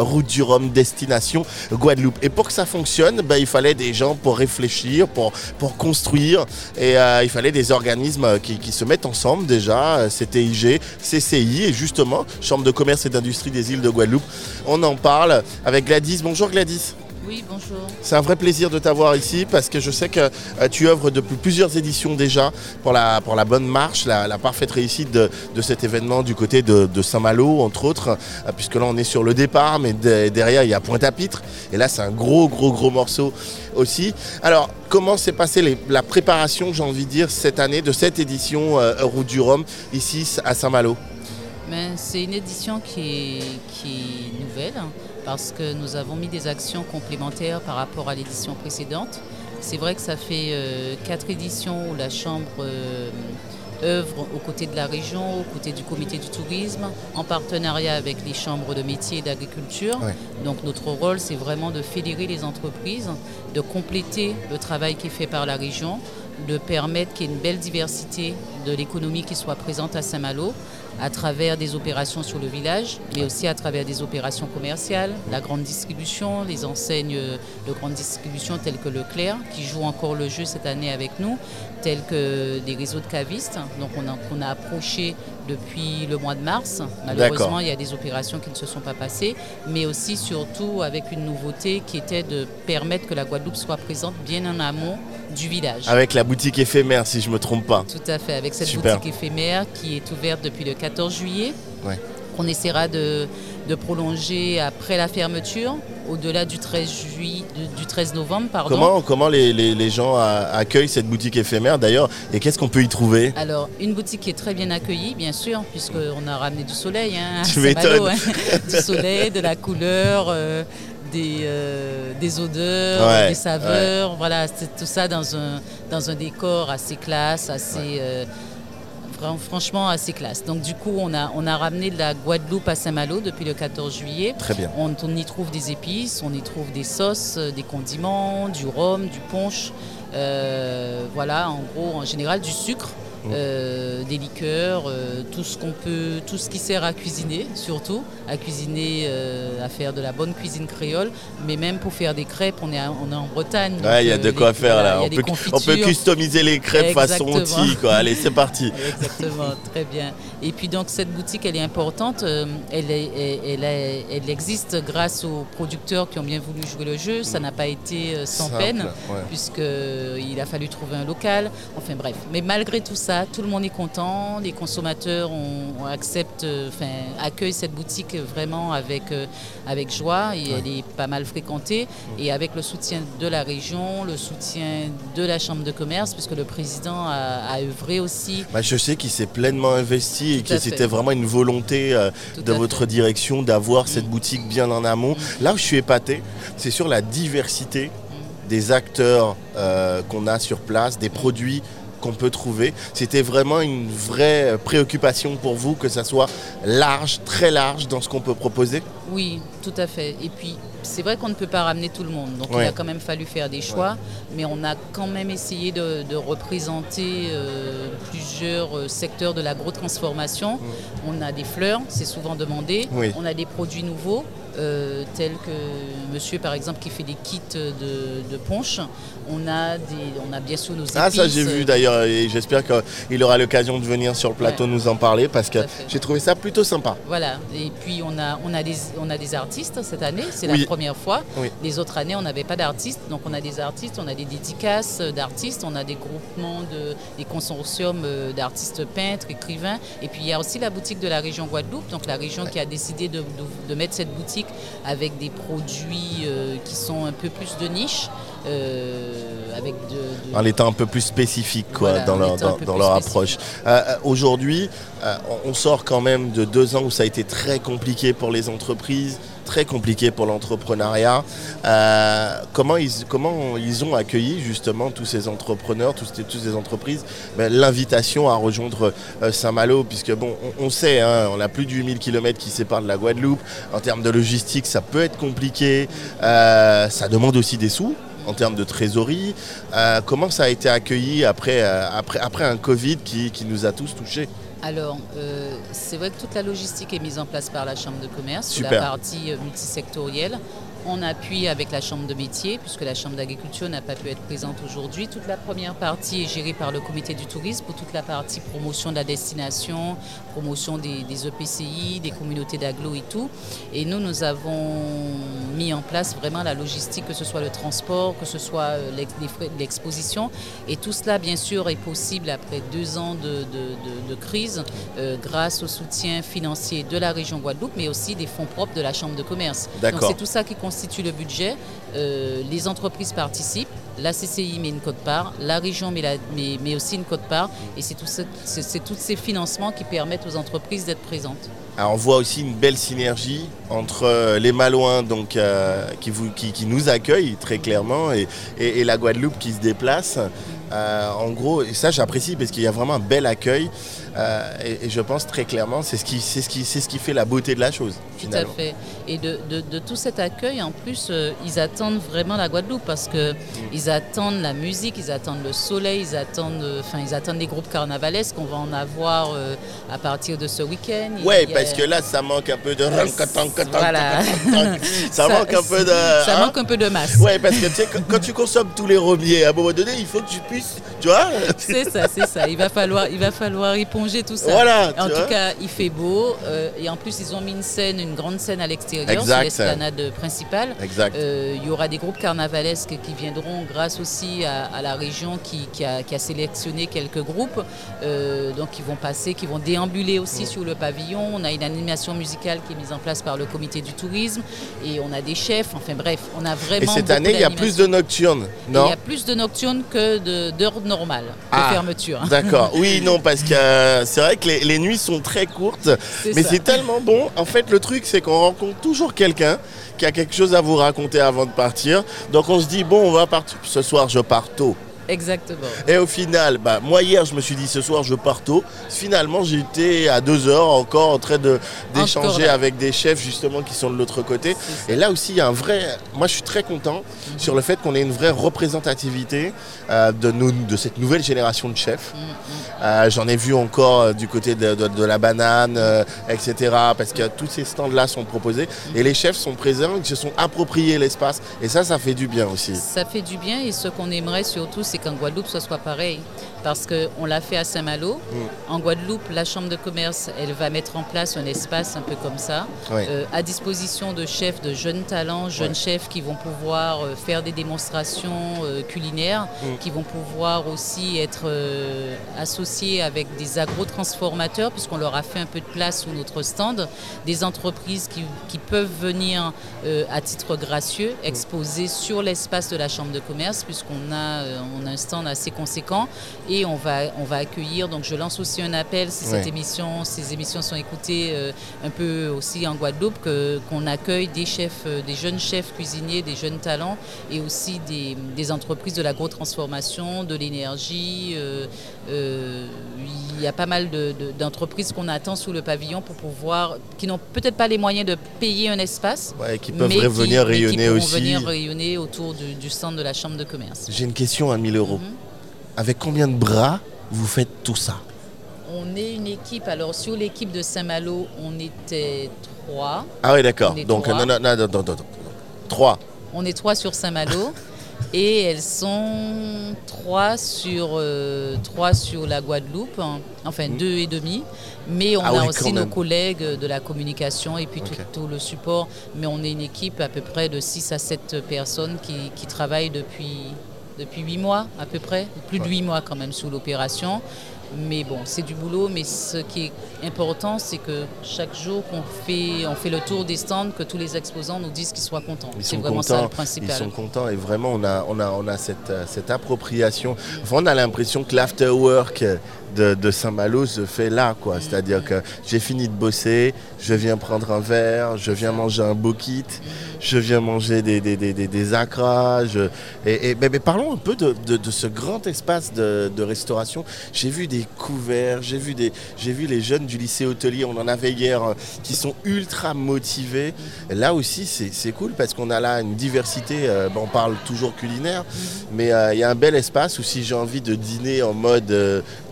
route du Rhum destination Guadeloupe. Et pour que ça fonctionne, bah, il fallait des gens pour réfléchir, pour, construire. Et euh, il fallait des organismes qui, se mettent ensemble déjà, CTIG, CCI et justement Chambre de commerce et d'industrie des îles de Guadeloupe. On en parle avec Gladys. Bonjour Gladys. Oui, bonjour. C'est un vrai plaisir de t'avoir ici parce que je sais que euh, tu œuvres depuis plusieurs éditions déjà pour la, pour la bonne marche, la, parfaite réussite de, cet événement du côté de, Saint-Malo, entre autres, euh, puisque là on est sur le départ, mais derrière il y a Pointe-à-Pitre, et là c'est un gros, gros, gros morceau aussi. Alors, comment s'est passée la préparation, j'ai envie de dire, cette année de cette édition euh, Route du Rhum ici à Saint-Malo? C'est une édition qui est, qui est nouvelle parce que nous avons mis des actions complémentaires par rapport à l'édition précédente. C'est vrai que ça fait euh, quatre éditions où la Chambre euh, œuvre aux côtés de la région, aux côtés du comité du tourisme, en partenariat avec les chambres de métiers et d'agriculture. Donc notre rôle, c'est vraiment de fédérer les entreprises, de compléter le travail qui est fait par la région, de permettre qu'il y ait une belle diversité de l'économie qui soit présente à Saint-Malo à travers des opérations sur le village, mais aussi à travers des opérations commerciales, la grande distribution, les enseignes de grande distribution telles que Leclerc, qui jouent encore le jeu cette année avec nous, tels que des réseaux de cavistes, donc on a, on a approché depuis le mois de mars. Malheureusement, il y a des opérations qui ne se sont pas passées, mais aussi surtout avec une nouveauté qui était de permettre que la Guadeloupe soit présente bien en amont du village. Avec la boutique éphémère, si je ne me trompe pas. Tout à fait, avec cette boutique éphémère qui est ouverte depuis le 14 juillet. On essaiera de, prolonger après la fermeture, au-delà du 13, juillet, du 13 novembre. Pardon. Comment, comment les, gens accueillent cette boutique éphémère d'ailleurs et qu'est-ce qu'on peut y trouver? Alors, une boutique qui est très bien accueillie, bien sûr, puisqu'on a ramené du soleil. Hein, tu m'étonnes. Hein. du soleil, de la couleur. Euh, des, euh, des odeurs, des saveurs, voilà, c'est tout ça dans un, dans un décor assez classe, assez, euh, franchement assez classe. Donc du coup, on a, on a ramené de la Guadeloupe à Saint-Malo depuis le 14 juillet. Très bien. On, on, y trouve des épices, on y trouve des sauces, euh, des condiments, du rhum, du punch. voilà, en gros, en général, du sucre. Euh, des liqueurs, euh, tout ce qu'on peut, tout ce qui sert à cuisiner surtout, à cuisiner, euh, à faire de la bonne cuisine créole, mais même pour faire des crêpes, on est, on est en Bretagne. il y a de quoi faire là. On peut, on peut, customiser les crêpes façon outil, quoi. Allez, c'est parti. Exactement, très bien. Et puis donc cette boutique, elle est importante. Elle, est, elle, elle, existe grâce aux producteurs qui ont bien voulu jouer le jeu. Ça n'a pas été sans peine, puisqu'il a fallu trouver un local. Enfin bref. Mais malgré tout ça, tout le monde est content, les consommateurs acceptent, enfin, accueillent cette boutique vraiment avec, euh, avec joie et elle est pas mal fréquentée. Et avec le soutien de la région, le soutien de la Chambre de commerce, puisque le président a, œuvré aussi. Bah, je sais qu'il s'est pleinement investi et que c'était vraiment une volonté euh, de votre direction d'avoir cette mm. boutique bien en amont. Mm. Là où je suis épaté, c'est sur la diversité mm. des acteurs euh, qu'on a sur place, des produits qu'on peut trouver. C'était vraiment une vraie préoccupation pour vous que ça soit large, très large dans ce qu'on peut proposer Oui, tout à fait. Et puis, c'est vrai qu'on ne peut pas ramener tout le monde. Donc, il a quand même fallu faire des choix. Mais on a quand même essayé de, représenter euh, plusieurs euh, secteurs de l'agro-transformation. On a des fleurs, c'est souvent demandé. On a des produits nouveaux. Euh, tels que monsieur par exemple qui fait des kits de, de ponche. On a, des, on a bien sûr nos épices. Ah ça j'ai vu d'ailleurs et j'espère qu'il aura l'occasion de venir sur le plateau nous en parler parce que j'ai trouvé ça plutôt sympa. Voilà, et puis on a, on a, des, on a des artistes cette année, c'est la première fois. Les autres années on n'avait pas d'artistes, donc on a des artistes, on a des dédicaces d'artistes, on a des groupements, de, des consortiums euh, d'artistes peintres, écrivains, et puis il y a aussi la boutique de la région Guadeloupe, donc la région qui a décidé de, de mettre cette boutique avec des produits euh, qui sont un peu plus de niche. Euh, avec de, En étant un peu plus spécifique quoi, dans, leur, dans, leur approche. Euh, aujourd'hui, on sort quand même de deux ans où ça a été très compliqué pour les entreprises très compliqué pour l'entrepreneuriat. Euh, comment, ils, comment ils ont accueilli justement tous ces entrepreneurs, toutes ces, entreprises, ben, l'invitation à rejoindre euh, Saint-Malo, puisque bon, on, sait, hein, on a plus de 8000 km qui séparent de la Guadeloupe. En termes de logistique, ça peut être compliqué. Euh, ça demande aussi des sous en termes de trésorerie. comment ça a été accueilli après, après, après un Covid qui, qui nous a tous touchés? Alors, euh, c'est vrai que toute la logistique est mise en place par la Chambre de commerce, la partie euh, multisectorielle. En appui avec la Chambre de métier, puisque la Chambre d'agriculture n'a pas pu être présente aujourd'hui. Toute la première partie est gérée par le comité du tourisme pour toute la partie promotion de la destination, promotion des, EPCI, des communautés d'agglo et tout. Et nous, nous avons mis en place vraiment la logistique, que ce soit le transport, que ce soit euh, l'exposition. Et tout cela, bien sûr, est possible après deux ans de, crise euh, grâce au soutien financier de la région Guadeloupe, mais aussi des fonds propres de la Chambre de commerce. Donc c'est tout ça qui constitue le budget. Euh, les entreprises participent, la CCI met une cote-part, la région met, aussi une cote-part, et c'est tous ces financements qui permettent aux entreprises d'être présentes. Alors on voit aussi une belle synergie entre euh, les Malouins euh, qui, nous accueillent très clairement et, la Guadeloupe qui se déplace. En gros, ça j'apprécie parce qu'il y a vraiment un bel accueil et, je pense très clairement c'est ce, qui, ce, qui, ce qui fait la beauté de la chose. Tout à fait. Et de, de, tout cet accueil, en plus, ils attendent vraiment la Guadeloupe parce qu'ils attendent la musique, ils attendent le soleil, ils attendent, enfin, ils attendent les groupes carnavalesques qu'on va en avoir à partir de ce week-end. Ouais, parce que là, ça manque un peu de. Voilà. ça, manque un peu de. Ça hein? manque un peu de masse. Ouais, parce que tu sais, quand tu consommes tous les robiers, à un moment donné, il faut que tu puisses. Tu vois C'est ça, c'est ça. Il va falloir, il va falloir tout ça. Voilà. En tout cas, il fait beau. Euh, et en plus, ils ont mis une scène, une grande scène à l'extérieur, sur l'esplanade principale. Exact. Euh, il y aura des groupes carnavalesques qui viendront grâce aussi à, la région qui, a, sélectionné quelques groupes. Euh, donc, ils vont passer, qui vont déambuler aussi sur le pavillon. On a une animation musicale qui est mise en place par le comité du tourisme et on a des chefs. Enfin bref, on a vraiment. Et cette année, il y a plus de nocturnes, non Il y a plus de nocturnes que d'heures normales de ah, fermeture. D'accord. Oui, non, parce que euh, c'est vrai que les, nuits sont très courtes, mais c'est tellement bon. En fait, le truc, c'est qu'on rencontre toujours quelqu'un qui a quelque chose à vous raconter avant de partir. Donc on se dit bon, on va partir. Ce soir, je pars tôt. Exactement. Et au final, bah, moi hier, je me suis dit ce soir, je pars tôt. Finalement, j'étais à deux heures encore en train d'échanger avec des chefs justement qui sont de l'autre côté. Et là aussi, il y a un vrai. Moi, je suis très content mhm. sur le fait qu'on ait une vraie représentativité euh, de, de cette nouvelle génération de chefs. Mhm, mhm. Euh, j'en ai vu encore euh, du côté de, la banane, etc. Parce que tous ces stands-là sont proposés. Et les chefs sont présents, ils se sont appropriés l'espace. Et ça, ça fait du bien aussi. Ça fait du bien. Et ce qu'on aimerait surtout, c'est qu'en Guadeloupe, ce soit pareil parce qu'on l'a fait à Saint-Malo. Mm. En Guadeloupe, la Chambre de commerce, elle va mettre en place un espace un peu comme ça, euh, à disposition de chefs, de jeunes talents, jeunes chefs qui vont pouvoir euh, faire des démonstrations euh, culinaires, mm. qui vont pouvoir aussi être associés avec des agro-transformateurs, puisqu'on leur a fait un peu de place sous notre stand, des entreprises qui, peuvent venir à titre gracieux mm. exposer sur l'espace de la Chambre de commerce, puisqu'on a, on a un stand assez conséquent et on va, on va accueillir. Donc je lance aussi un appel si cette émission, ces émissions sont écoutées euh, un peu aussi en Guadeloupe, qu'on accueille des chefs, euh, des jeunes chefs cuisiniers, des jeunes talents et aussi des, des entreprises de l'agro-transformation, de l'énergie. Euh, il y a pas mal d'entreprises qu'on attend sous le pavillon pour pouvoir, qui n'ont peut-être pas les moyens de payer un espace, ouais, qui peuvent venir rayonner qui aussi. venir rayonner autour du, centre de la chambre de commerce. J'ai une question à 1000 euros. Mhm. Avec combien de bras vous faites tout ça? On est une équipe. Alors, sur l'équipe de Saint-Malo, on était trois. Ah oui, d'accord. Donc, non, non, non, non, trois. On est trois sur Saint-Malo. et elles sont trois sur, euh, trois sur la Guadeloupe, hein. enfin mmh. deux et demi. Mais on ah a aussi nos collègues de la communication et puis tout, le support. Mais on est une équipe à peu près de 6 à 7 personnes qui, qui travaillent depuis, depuis huit mois à peu près, plus de huit mois quand même sous l'opération. Mais bon, c'est du boulot, mais ce qui est important, c'est que chaque jour qu'on fait, on fait le tour des stands, que tous les exposants nous disent qu'ils soient contents. C'est vraiment ça le principal. Ils sont contents et vraiment on a, on a, on a cette, cette appropriation. Enfin, on a l'impression que l'afterwork de, Saint-Malo se fait là, quoi. C'est-à-dire que j'ai fini de bosser, je viens prendre un verre, je viens manger un beau kit, je viens manger des, des, des, des acrages. Et, mais, parlons un peu de, ce grand espace de, restauration. J'ai vu des couverts, j'ai vu, des, vu les jeunes du lycée hôtelier, on en avait hier, euh, qui sont ultra motivés. là aussi, c'est cool parce qu'on a là une diversité. Euh, on parle toujours culinaire, mais euh, il y a un bel espace où si j'ai envie de dîner en mode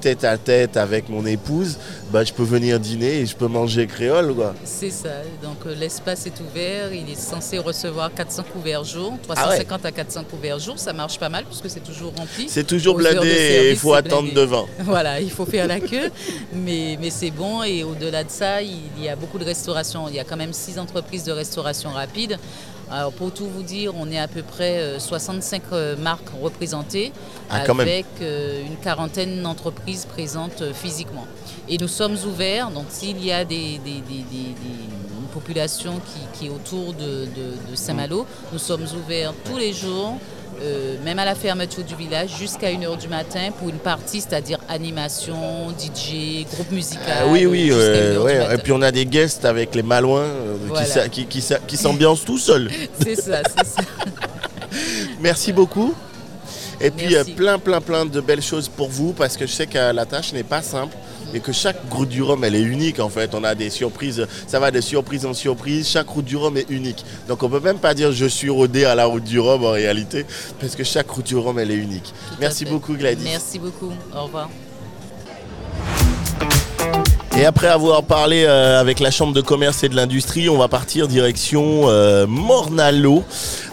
tête à tête avec mon épouse, bah, je peux venir dîner et je peux manger créole. C'est ça. Donc euh, l'espace est ouvert. Il est censé recevoir 400 couverts jour, 350 à 400 couverts jour. Ça marche pas mal puisque c'est toujours rempli. C'est toujours Aux blindé et il faut attendre blindé. devant. Voilà, il faut faire la queue, mais, mais c'est bon. Et au-delà de ça, il y a beaucoup de restauration. Il y a quand même six entreprises de restauration rapide. Alors pour tout vous dire, on est à peu près euh, 65 euh, marques représentées Ah, avec euh, une quarantaine d'entreprises présentes euh, physiquement. Et nous sommes ouverts, donc s'il y a des, des- population qui, qui est autour de, de- de Saint-Malo, nous sommes ouverts tous les jours. Euh, même à la fermeture du village, jusqu'à 1h du matin pour une partie, c'est-à-dire animation, DJ, groupe musical. Ah oui, oui, jusqu'à euh, 1h du ouais. matin. et puis on a des guests avec les malouins euh, qui qui, qui, s'a- qui s'ambiancent tout seuls. C'est ça, c'est ça. Merci beaucoup. Et puis euh, Merci. plein, plein, plein de belles choses pour vous parce que je sais que la tâche n'est pas simple et que chaque route du Rhum, elle est unique en fait. On a des surprises, ça va de surprise en surprise. Chaque route du Rhum est unique. Donc on peut même pas dire je suis rodé à la route du Rhum en réalité parce que chaque route du Rhum, elle est unique. Tout Merci beaucoup Gladys. Merci beaucoup. Au revoir. Et après avoir parlé euh, avec la Chambre de commerce et de l'industrie, on va partir direction euh, Mornalo.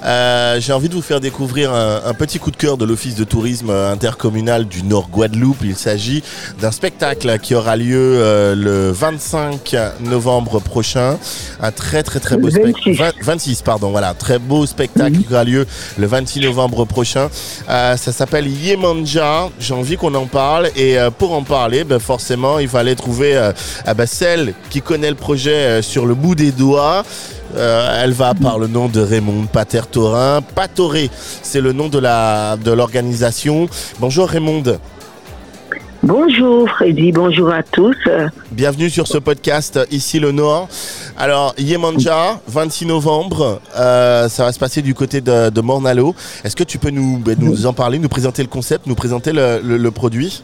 Euh, J'ai envie de vous faire découvrir un, un petit coup de cœur de l'Office de tourisme euh, intercommunal du Nord Guadeloupe. Il s'agit d'un spectacle qui aura lieu euh, le 25 novembre prochain. Un très très très beau spectacle. 26. 26, pardon, voilà. Très beau spectacle qui aura lieu le 26 novembre prochain. Euh, ça s'appelle Yemanja. J'ai envie qu'on en parle. Et euh, pour en parler, ben, forcément, il fallait trouver euh, ah ben, celle qui connaît le projet euh, sur le bout des doigts. Euh, elle va par le nom de Raymond Pater-Torin. Patoré, c'est le nom de la de l'organisation. Bonjour Raymond. Bonjour Freddy, bonjour à tous. Bienvenue sur ce podcast Ici le Nord. Alors, Yemanja, 26 novembre, euh, ça va se passer du côté de, de Mornalo. Est-ce que tu peux nous, ben, nous en parler, nous présenter le concept, nous présenter le, le- le produit?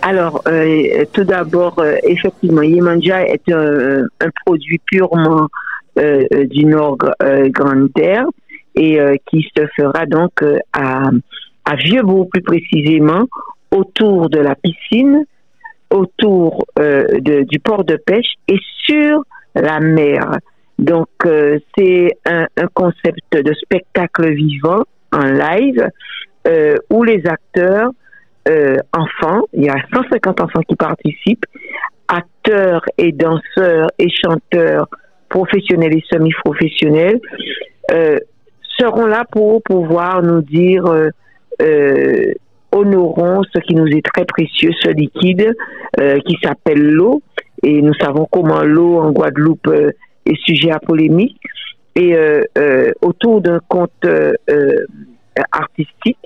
Alors, euh, tout d'abord, euh, effectivement, Yemanja est un, un produit purement du Nord euh, Grande Terre et euh, qui se fera donc euh, à, à Vieux-Beau plus précisément, autour de la piscine, autour euh, de- du port de pêche et sur la mer. Donc, euh, c'est un, concept de spectacle vivant en live euh, où les acteurs euh, enfants, il y a 150 enfants qui participent, acteurs et danseurs et chanteurs professionnels et semi-professionnels, euh, seront là pour pouvoir nous dire euh, euh, honorons ce qui nous est très précieux, ce liquide euh, qui s'appelle l'eau. Et nous savons comment l'eau en Guadeloupe euh, est sujet à polémique. Et autour d'un conte artistique,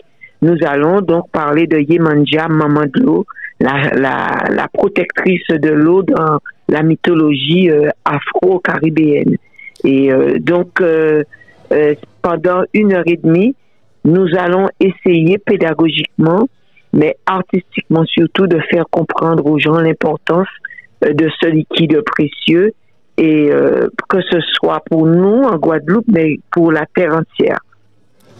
nous allons donc parler de Yemanja, maman de l'eau, la, la, la protectrice de l'eau dans la mythologie euh, afro-caribéenne. Et euh, donc, euh, pendant une heure et demie, nous allons essayer pédagogiquement, mais artistiquement surtout, de faire comprendre aux gens l'importance de ce liquide précieux et que ce soit pour nous en Guadeloupe, mais pour la terre entière.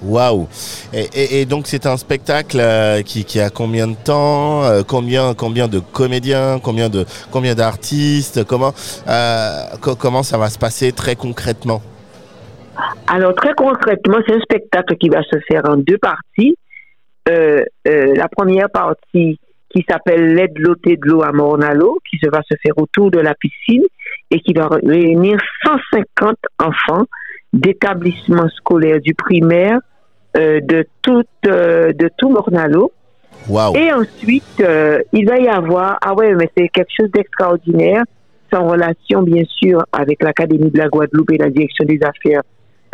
Waouh et, donc c'est un spectacle euh, qui, a combien de temps euh, Combien combien de comédiens Combien de combien d'artistes Comment euh, co- comment ça va se passer très concrètement? Alors très concrètement, c'est un spectacle qui va se faire en deux parties. La première partie qui s'appelle L'aide l'eau de l'eau à Mornalo, qui se va se faire autour de la piscine et qui va réunir 150 enfants d'établissements scolaires du primaire de tout euh, de tout Mornalo. Waouh Et ensuite, euh, il va y avoir, ah ouais, mais c'est quelque chose d'extraordinaire, en relation bien sûr avec l'Académie de la Guadeloupe et la direction des affaires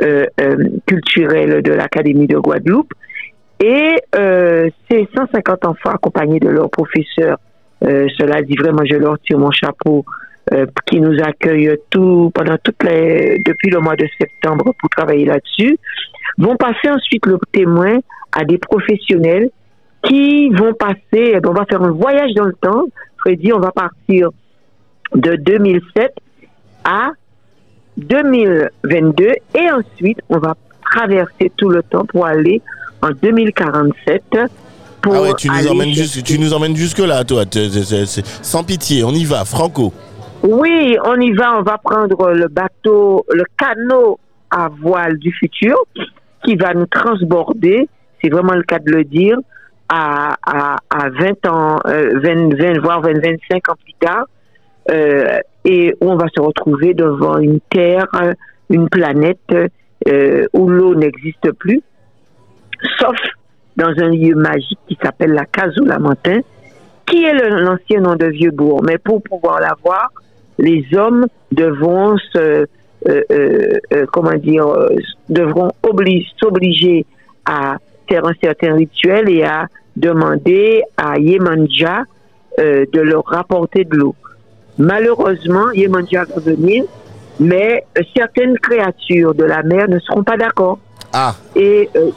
euh, euh, culturelles de l'Académie de Guadeloupe. Et euh, ces 150 enfants accompagnés de leurs professeurs, euh, cela dit vraiment, je leur tire mon chapeau, euh, qui nous accueillent tout, pendant toutes les, depuis le mois de septembre pour travailler là-dessus, vont passer ensuite le témoin à des professionnels qui vont passer, on va faire un voyage dans le temps. Freddy, on va partir de 2007 à 2022 et ensuite on va traverser tout le temps pour aller en 2047 pour Ah ouais, tu nous, emmènes jusque, tu nous emmènes toi. T'es- t'es- c'est- Sans pitié, on y va, Franco. Oui, on y va, on va prendre le bateau, le canot à voile du futur qui va nous transborder, c'est vraiment le cas de le dire, à, à, à 20 ans, euh, 20, 20, voire 20, 25 ans plus tard, euh, et on va se retrouver devant une terre, euh, une planète euh, où l'eau n'existe plus, sauf dans un lieu magique qui s'appelle la Case qui est l'ancien nom de Vieux-Bourg. Mais pour pouvoir la voir, les hommes devront se, euh, euh, euh, comment dire, devront obli- s'obliger à faire un certain rituel et à demander à Yemanja de leur rapporter de l'eau. Malheureusement, Yemanja va venir, mais certaines créatures de la mer ne seront pas d'accord Ah, et euh,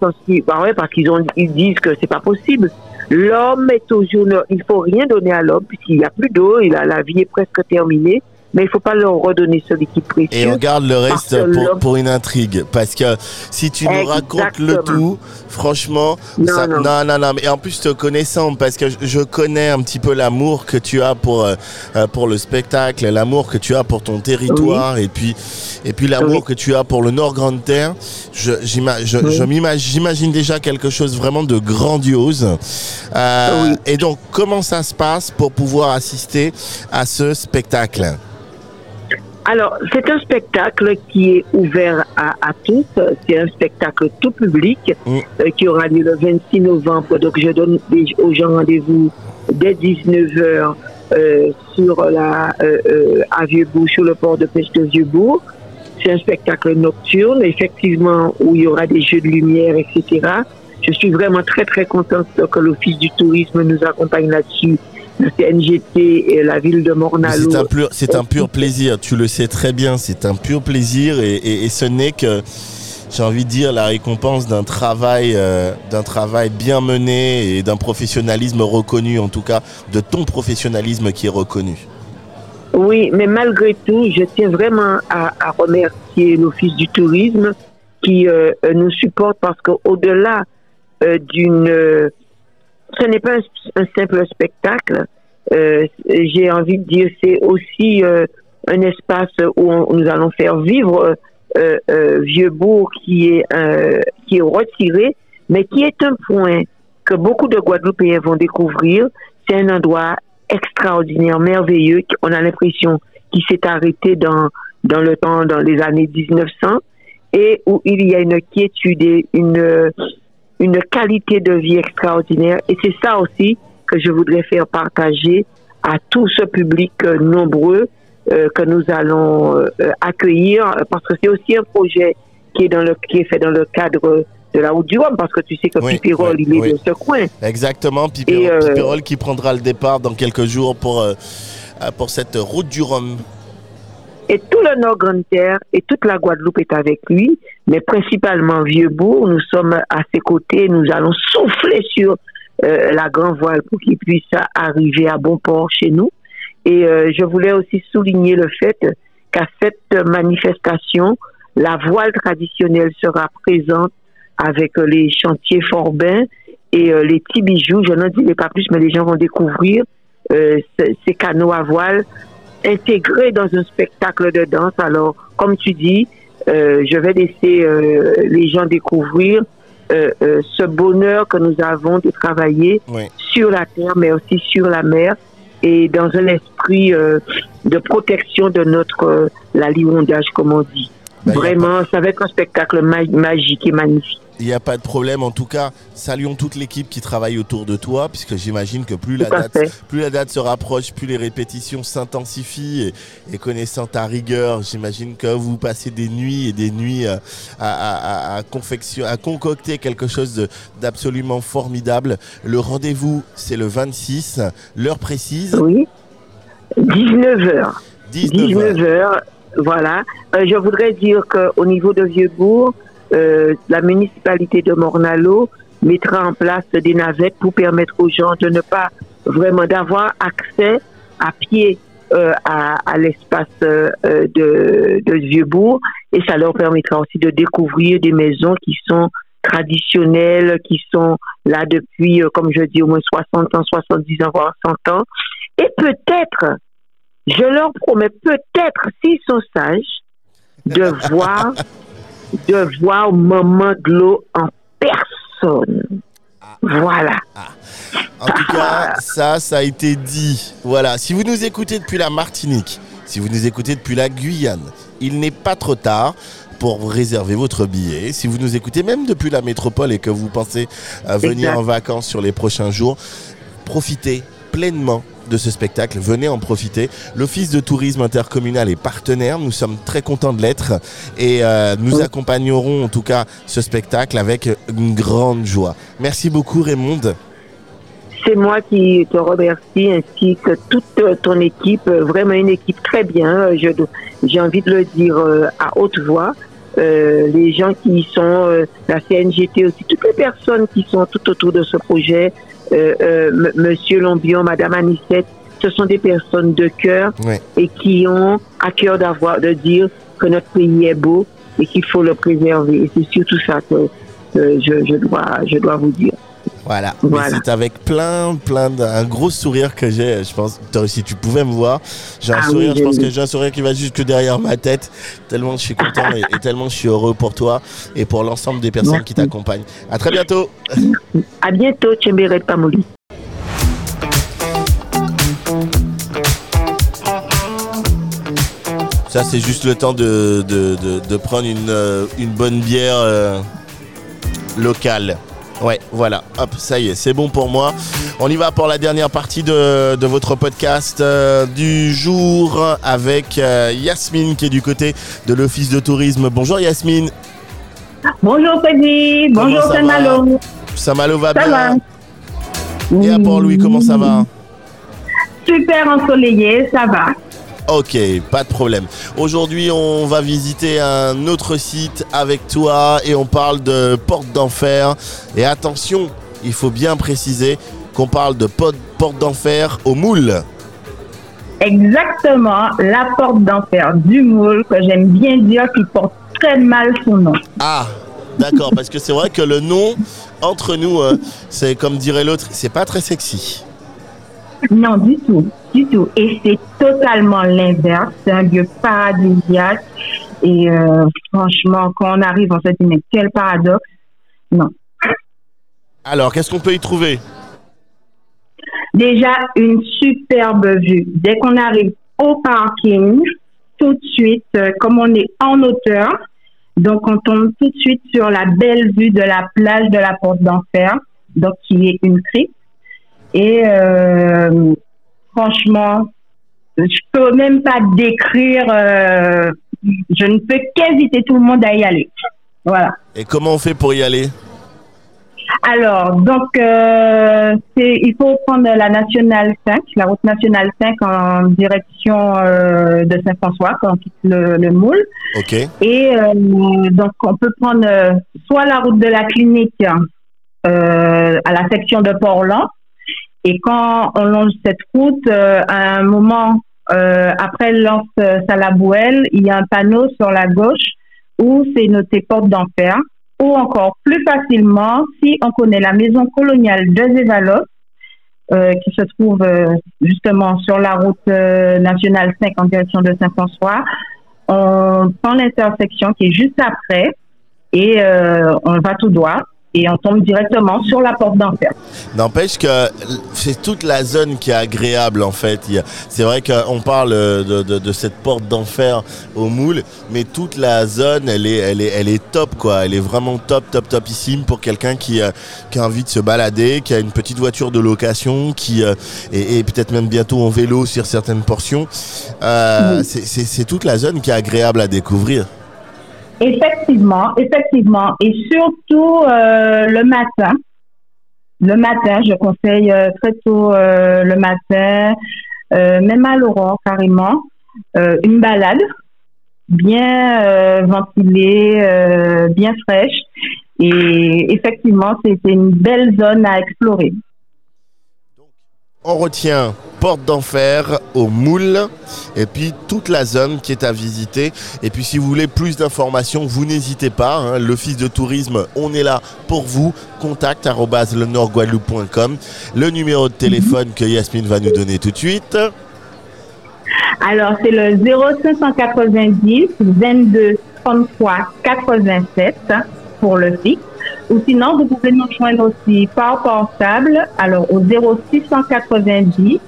s'en- bah ouais, parce qu'ils ont ils disent que c'est pas possible. L'homme est toujours il faut rien donner à l'homme puisqu'il n'y a plus d'eau, il a la vie est presque terminée, mais il faut pas leur redonner ce liquide et précieux. on garde le reste pour, pour une intrigue. Parce que si tu nous racontes le tout, franchement, Non, ça- non. non, non, non. Et en plus, te connaissant, parce que je, connais un petit peu l'amour que tu as pour, euh, euh, pour le spectacle, l'amour que tu as pour ton territoire, et puis, et puis l'amour Oui. que tu as pour le Nord Grande Terre. Je, j'ima- je, Oui. je m'imagine, j'imagine déjà quelque chose vraiment de grandiose. Euh. Et donc, comment ça se passe pour pouvoir assister à ce spectacle? Alors, c'est un spectacle qui est ouvert à, à tous. C'est un spectacle tout public Mm. euh, qui aura lieu le 26 novembre. Donc, je donne aux gens rendez-vous dès 19h euh, sur la euh, euh, à Vieux-Bourg, sur le port de pêche de Vieux-Bourg. C'est un spectacle nocturne, effectivement, où il y aura des jeux de lumière, etc. Je suis vraiment très, très contente que l'Office du tourisme nous accompagne là-dessus. Le CNGT et la ville de Mornalo. C'est un pur, c'est un pur plaisir. Tu le sais très bien. C'est un pur plaisir et, et- et ce n'est que, j'ai envie de dire, la récompense d'un travail, euh, d'un travail bien mené et d'un professionnalisme reconnu, en tout cas, de ton professionnalisme qui est reconnu. Oui, mais malgré tout, je tiens vraiment à, à remercier l'Office du tourisme qui euh, euh, nous supporte parce qu'au-delà euh, d'une... ce n'est pas un, simple spectacle. Euh, J'ai envie de dire, c'est aussi euh, un espace où nous allons faire vivre euh, Vieux-Bourg qui est, qui est retiré, mais qui est un point que beaucoup de Guadeloupéens vont découvrir. C'est un endroit extraordinaire, merveilleux. On a l'impression qu'il s'est arrêté dans, dans le temps, dans les années 1900, et où il y a une quiétude et une, une qualité de vie extraordinaire. Et c'est ça aussi que je voudrais faire partager à tout ce public euh, nombreux euh, que nous allons euh, accueillir, parce que c'est aussi un projet qui est, dans le, qui est fait dans le cadre de la route du Rhum, parce que tu sais que Oui, Pipérol, oui, il est oui. de ce coin. Exactement. Pipérol, euh, qui prendra le départ dans quelques jours pour, pour cette route du Rhum. Et tout le Nord Grande Terre et toute la Guadeloupe est avec lui, mais principalement Vieux-Bourg. Nous sommes à ses côtés. Nous allons souffler sur euh, la grande voile pour qu'il puisse arriver à bon port chez nous. Et euh, je voulais aussi souligner le fait qu'à cette manifestation, la voile traditionnelle sera présente avec les chantiers Forbin et euh, les petits bijoux. Je n'en dirai pas plus, mais les gens vont découvrir euh, ce- ces canaux à voile intégrés dans un spectacle de danse. Alors, comme tu dis, euh, je vais laisser euh, les gens découvrir euh, ce bonheur que nous avons de travailler Oui. sur la terre, mais aussi sur la mer, et dans un esprit euh, de protection de notre euh, la liondage, comme on dit. Ben, Vraiment, ça va être un spectacle ma- magique et magnifique. Il n'y a pas de problème. En tout cas, saluons toute l'équipe qui travaille autour de toi, puisque j'imagine que plus la, date, fait. plus la date se rapproche, plus les répétitions s'intensifient. Et, et connaissant ta rigueur, j'imagine que vous passez des nuits et des nuits à, à- à- à confection- à concocter quelque chose d'absolument formidable. Le rendez-vous, c'est le 26. L'heure précise, Oui. 19h. 19 19 heures, voilà. Euh, je voudrais dire qu'au niveau de Vieux-Bourg, euh, la municipalité de Mornalo mettra en place des navettes pour permettre aux gens de ne pas vraiment d'avoir accès à pied euh, à, l'espace de, de Vieux-Bourg et ça leur permettra aussi de découvrir des maisons qui sont traditionnels qui sont là depuis, comme je dis, au moins 60 ans, 70 ans, voire 100 ans. Et peut-être, je leur promets, peut-être, s'ils sont sages, de voir, de voir Maman Glo en personne. Voilà. Ah. En tout cas, ça, ça a été dit. Voilà. Si vous nous écoutez depuis la Martinique, si vous nous écoutez depuis la Guyane, il n'est pas trop tard pour réserver votre billet. Si vous nous écoutez même depuis la métropole et que vous pensez euh, venir en vacances sur les prochains jours, profitez pleinement de ce spectacle. Venez en profiter. L'Office de tourisme intercommunal est partenaire. Nous sommes très contents de l'être et euh, nous accompagnerons en tout cas ce spectacle avec une grande joie. Merci beaucoup Raymond. C'est moi qui te remercie ainsi que toute ton équipe, vraiment une équipe très bien. J'ai envie de le dire euh, à haute voix. Euh, les gens qui sont, la CNGT aussi, toutes les personnes qui sont tout autour de ce projet, euh, euh, Monsieur Lombion, Madame Anissette, ce sont des personnes de cœur et qui ont à cœur d'avoir de dire que notre pays est beau et qu'il faut le préserver. Et c'est surtout ça que, je, dois, je dois vous dire. Voilà, c'est avec plein, plein d'un gros sourire que j'ai. Je pense, si tu pouvais me voir, j'ai un ah sourire. je pense que j'ai un sourire qui va jusque derrière ma tête. Tellement je suis content et, tellement je suis heureux pour toi et pour l'ensemble des personnes qui t'accompagnent. À très bientôt. À bientôt, Tchemberet Pamoli. Ça, c'est juste le temps de, de, prendre une, euh, une, bonne bière euh, locale. Ouais, voilà, hop, ça y est, c'est bon pour moi. On y va pour la dernière partie de, votre podcast euh, du jour avec euh, Yasmine qui est du côté de l'Office de tourisme. Bonjour Yasmine. Bonjour Freddy, bonjour Saint-Malo. Saint-Malo va bien Et à Port-Louis, comment ça va Super ensoleillé, ça va. Ok, pas de problème. Aujourd'hui, on va visiter un autre site avec toi et on parle de porte d'enfer. Et attention, il faut bien préciser qu'on parle de porte d'enfer au moule. Exactement, la porte d'enfer du moule, que j'aime bien dire qui porte très mal son nom. Ah, d'accord, parce que c'est vrai que le nom, entre nous, euh, c'est comme dirait l'autre, c'est pas très sexy. Non, du tout, du tout. Et c'est totalement l'inverse. C'est un lieu paradisiaque. Et euh, franchement, quand on arrive, on se dit, mais quel paradoxe. Non. Alors, qu'est-ce qu'on peut y trouver? Déjà, une superbe vue. Dès qu'on arrive au parking, tout de suite, euh, comme on est en hauteur, donc on tombe tout de suite sur la belle vue de la plage de la Porte d'Enfer, donc qui est une crypte. Et euh, franchement, je peux même pas décrire. Euh, je ne peux qu'inviter tout le monde à y aller. Voilà. Et comment on fait pour y aller? Alors, donc, euh, il faut prendre la nationale 5, la route nationale 5 en direction de Saint-François quand on quitte le, moule. OK. Et donc, on peut prendre soit la route de la clinique à la section de Port-Lan, et quand on longe cette route, euh, à un moment euh, après lance Salabouelle, il y a un panneau sur la gauche où c'est noté porte d'enfer. Ou encore plus facilement, si on connaît la maison coloniale de Zévalos, euh, qui se trouve justement sur la route nationale 5 en direction de Saint-François, on prend l'intersection qui est juste après et on va tout droit et on tombe directement sur la porte d'enfer. N'empêche que c'est toute la zone qui est agréable en fait. C'est vrai qu'on parle de, cette porte d'enfer au moule, mais toute la zone, elle est, elle, est, elle est top quoi. Elle est vraiment top, top, topissime pour quelqu'un qui, euh, qui a envie de se balader, qui a une petite voiture de location, qui euh, est, peut-être même bientôt en vélo sur certaines portions. Euh, c'est toute la zone qui est agréable à découvrir. Effectivement, effectivement. Et surtout euh, le matin. Le matin, je conseille euh, très tôt euh, le matin, même à l'aurore carrément, une balade bien ventilée, bien fraîche. Et effectivement, c'est une belle zone à explorer. On retient Porte d'Enfer au Moule et puis toute la zone qui est à visiter. Et puis si vous voulez plus d'informations, vous n'hésitez pas. hein. L'Office de tourisme, on est là pour vous. Contact lenordguadeloupe.com. Le numéro de téléphone que Yasmine va nous donner tout de suite. Alors, c'est le 0590 22 33 87 pour le fixe. Ou sinon, vous pouvez nous joindre aussi par portable, alors au 0690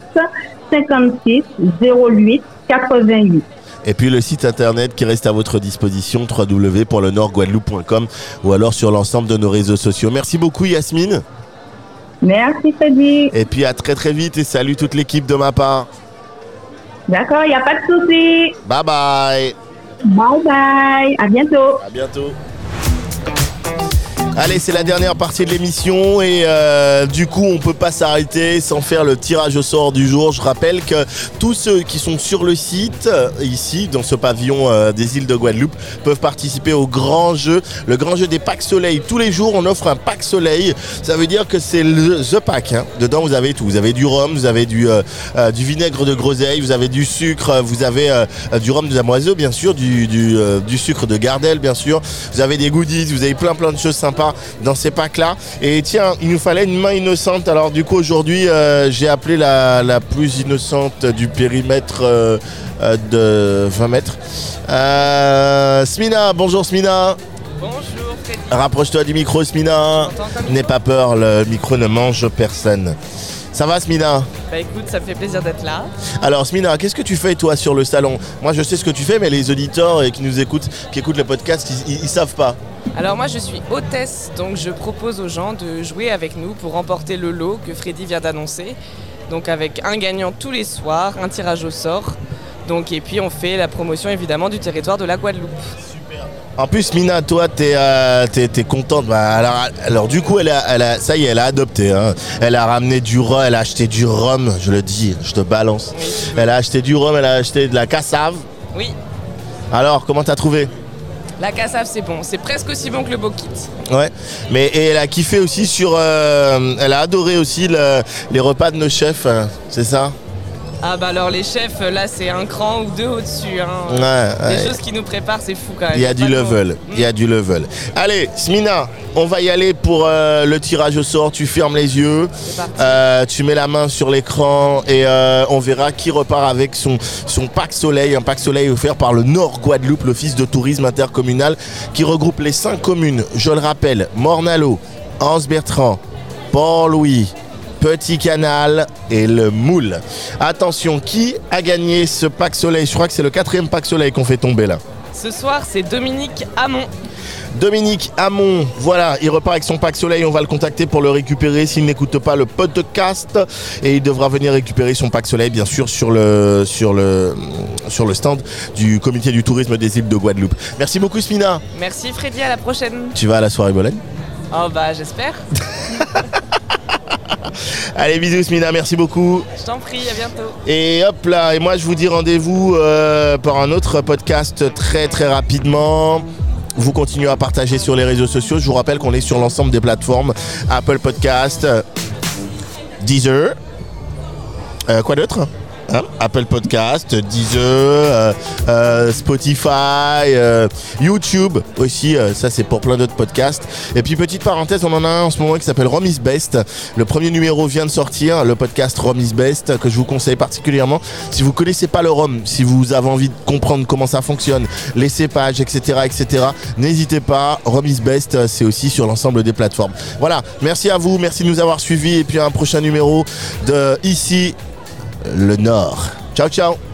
56 08 88. Et puis le site internet qui reste à votre disposition, www.lenordguadeloupe.com ou alors sur l'ensemble de nos réseaux sociaux. Merci beaucoup Yasmine. Merci, Freddy. Et puis à très très vite et salut toute l'équipe de ma part. D'accord, il n'y a pas de souci. Bye bye. Bye bye. À bientôt. À bientôt. Allez, c'est la dernière partie de l'émission et euh, du coup, on peut pas s'arrêter sans faire le tirage au sort du jour. Je rappelle que tous ceux qui sont sur le site, euh, ici, dans ce pavillon euh, des îles de Guadeloupe, peuvent participer au grand jeu, le grand jeu des packs soleil. Tous les jours, on offre un pack soleil. Ça veut dire que c'est le The Pack. hein. Dedans, vous avez tout. Vous avez du rhum, vous avez du, vinaigre de groseille, vous avez du sucre, vous avez du rhum de damoiseau, bien sûr, du, du sucre de Gardel, bien sûr. Vous avez des goodies, vous avez plein plein de choses sympas dans ces packs-là. Et tiens, il nous fallait une main innocente. Alors du coup, aujourd'hui, euh, j'ai appelé la, la plus innocente du périmètre euh, euh, de 20 mètres. Euh, Smina, bonjour Smina. Bonjour Freddy. Rapproche-toi du micro, Smina. N'aie pas peur, le micro ne mange personne. Ça va, Smina Bah écoute, ça me fait plaisir d'être là. Alors, Smina, qu'est-ce que tu fais, toi, sur le salon? Moi, je sais ce que tu fais, mais les auditeurs euh, qui nous écoutent, qui écoutent le podcast, ils, ils- ils savent pas. Alors moi je suis hôtesse, donc je propose aux gens de jouer avec nous pour remporter le lot que Freddy vient d'annoncer. Donc avec un gagnant tous les soirs, un tirage au sort. Donc et puis on fait la promotion évidemment du territoire de la Guadeloupe. En plus, Mina, toi, t'es euh, contente. Bah, alors, alors, du coup, elle a, elle a- ça y est, elle a adopté. hein. Elle a ramené du rhum, elle a acheté du rhum, je le dis, je te balance. Elle a acheté du rhum, elle a acheté de la cassave. Oui, Alors, comment t'as trouvé? La cassave c'est bon, c'est presque aussi bon que le bokit. Ouais. Mais et elle a kiffé aussi sur. euh, elle a adoré aussi le- les repas de nos chefs, hein, c'est ça? Ah bah alors les chefs là c'est un cran ou deux au-dessus. Hein. Ouais. Les ouais. choses qu'ils nous préparent c'est fou quand même. Il y a du level, il y a du level. Allez, Smina, on va y aller pour euh, le tirage au sort. Tu fermes les yeux, euh, tu mets la main sur l'écran et euh, on verra qui repart avec son, son pack soleil, un pack soleil offert par le Nord Guadeloupe, l'Office de tourisme intercommunal, qui regroupe les cinq communes, je le rappelle, Mornalo, Anse-Bertrand, Port-Louis, Petit Canal et le Moule. Attention, qui a gagné ce pack soleil? Je crois que c'est le quatrième pack soleil qu'on fait tomber là. Ce soir c'est Dominique Hamon. Dominique Hamon, voilà, il repart avec son pack soleil, on va le contacter pour le récupérer s'il n'écoute pas le podcast et il devra venir récupérer son pack soleil bien sûr sur le, sur le, sur le stand du comité du tourisme des îles de Guadeloupe. Merci beaucoup Smina, Merci Freddy, à la prochaine. tu vas à la soirée Bologne Oh bah j'espère. Allez bisous Smina, merci beaucoup. Je t'en prie, à bientôt. Et hop là, et moi je vous dis rendez-vous euh, pour un autre podcast très très rapidement. Vous continuez à partager sur les réseaux sociaux. Je vous rappelle qu'on est sur l'ensemble des plateformes Apple Podcast, Deezer. Euh, quoi d'autre? Apple Podcast, Deezer, euh, euh, Spotify, euh, YouTube aussi, euh, ça c'est pour plein d'autres podcasts. Et puis petite parenthèse, on en a un en ce moment qui s'appelle Rome is Best. Le premier numéro vient de sortir, le podcast Rome is Best, que je vous conseille particulièrement. Si vous connaissez pas le rhum, si vous avez envie de comprendre comment ça fonctionne, les cépages, etc., etc., n'hésitez pas. Rome is Best, euh, c'est aussi sur l'ensemble des plateformes. Voilà, merci à vous, merci de nous avoir suivis et puis un prochain numéro de Ici le Nord. Ciao, ciao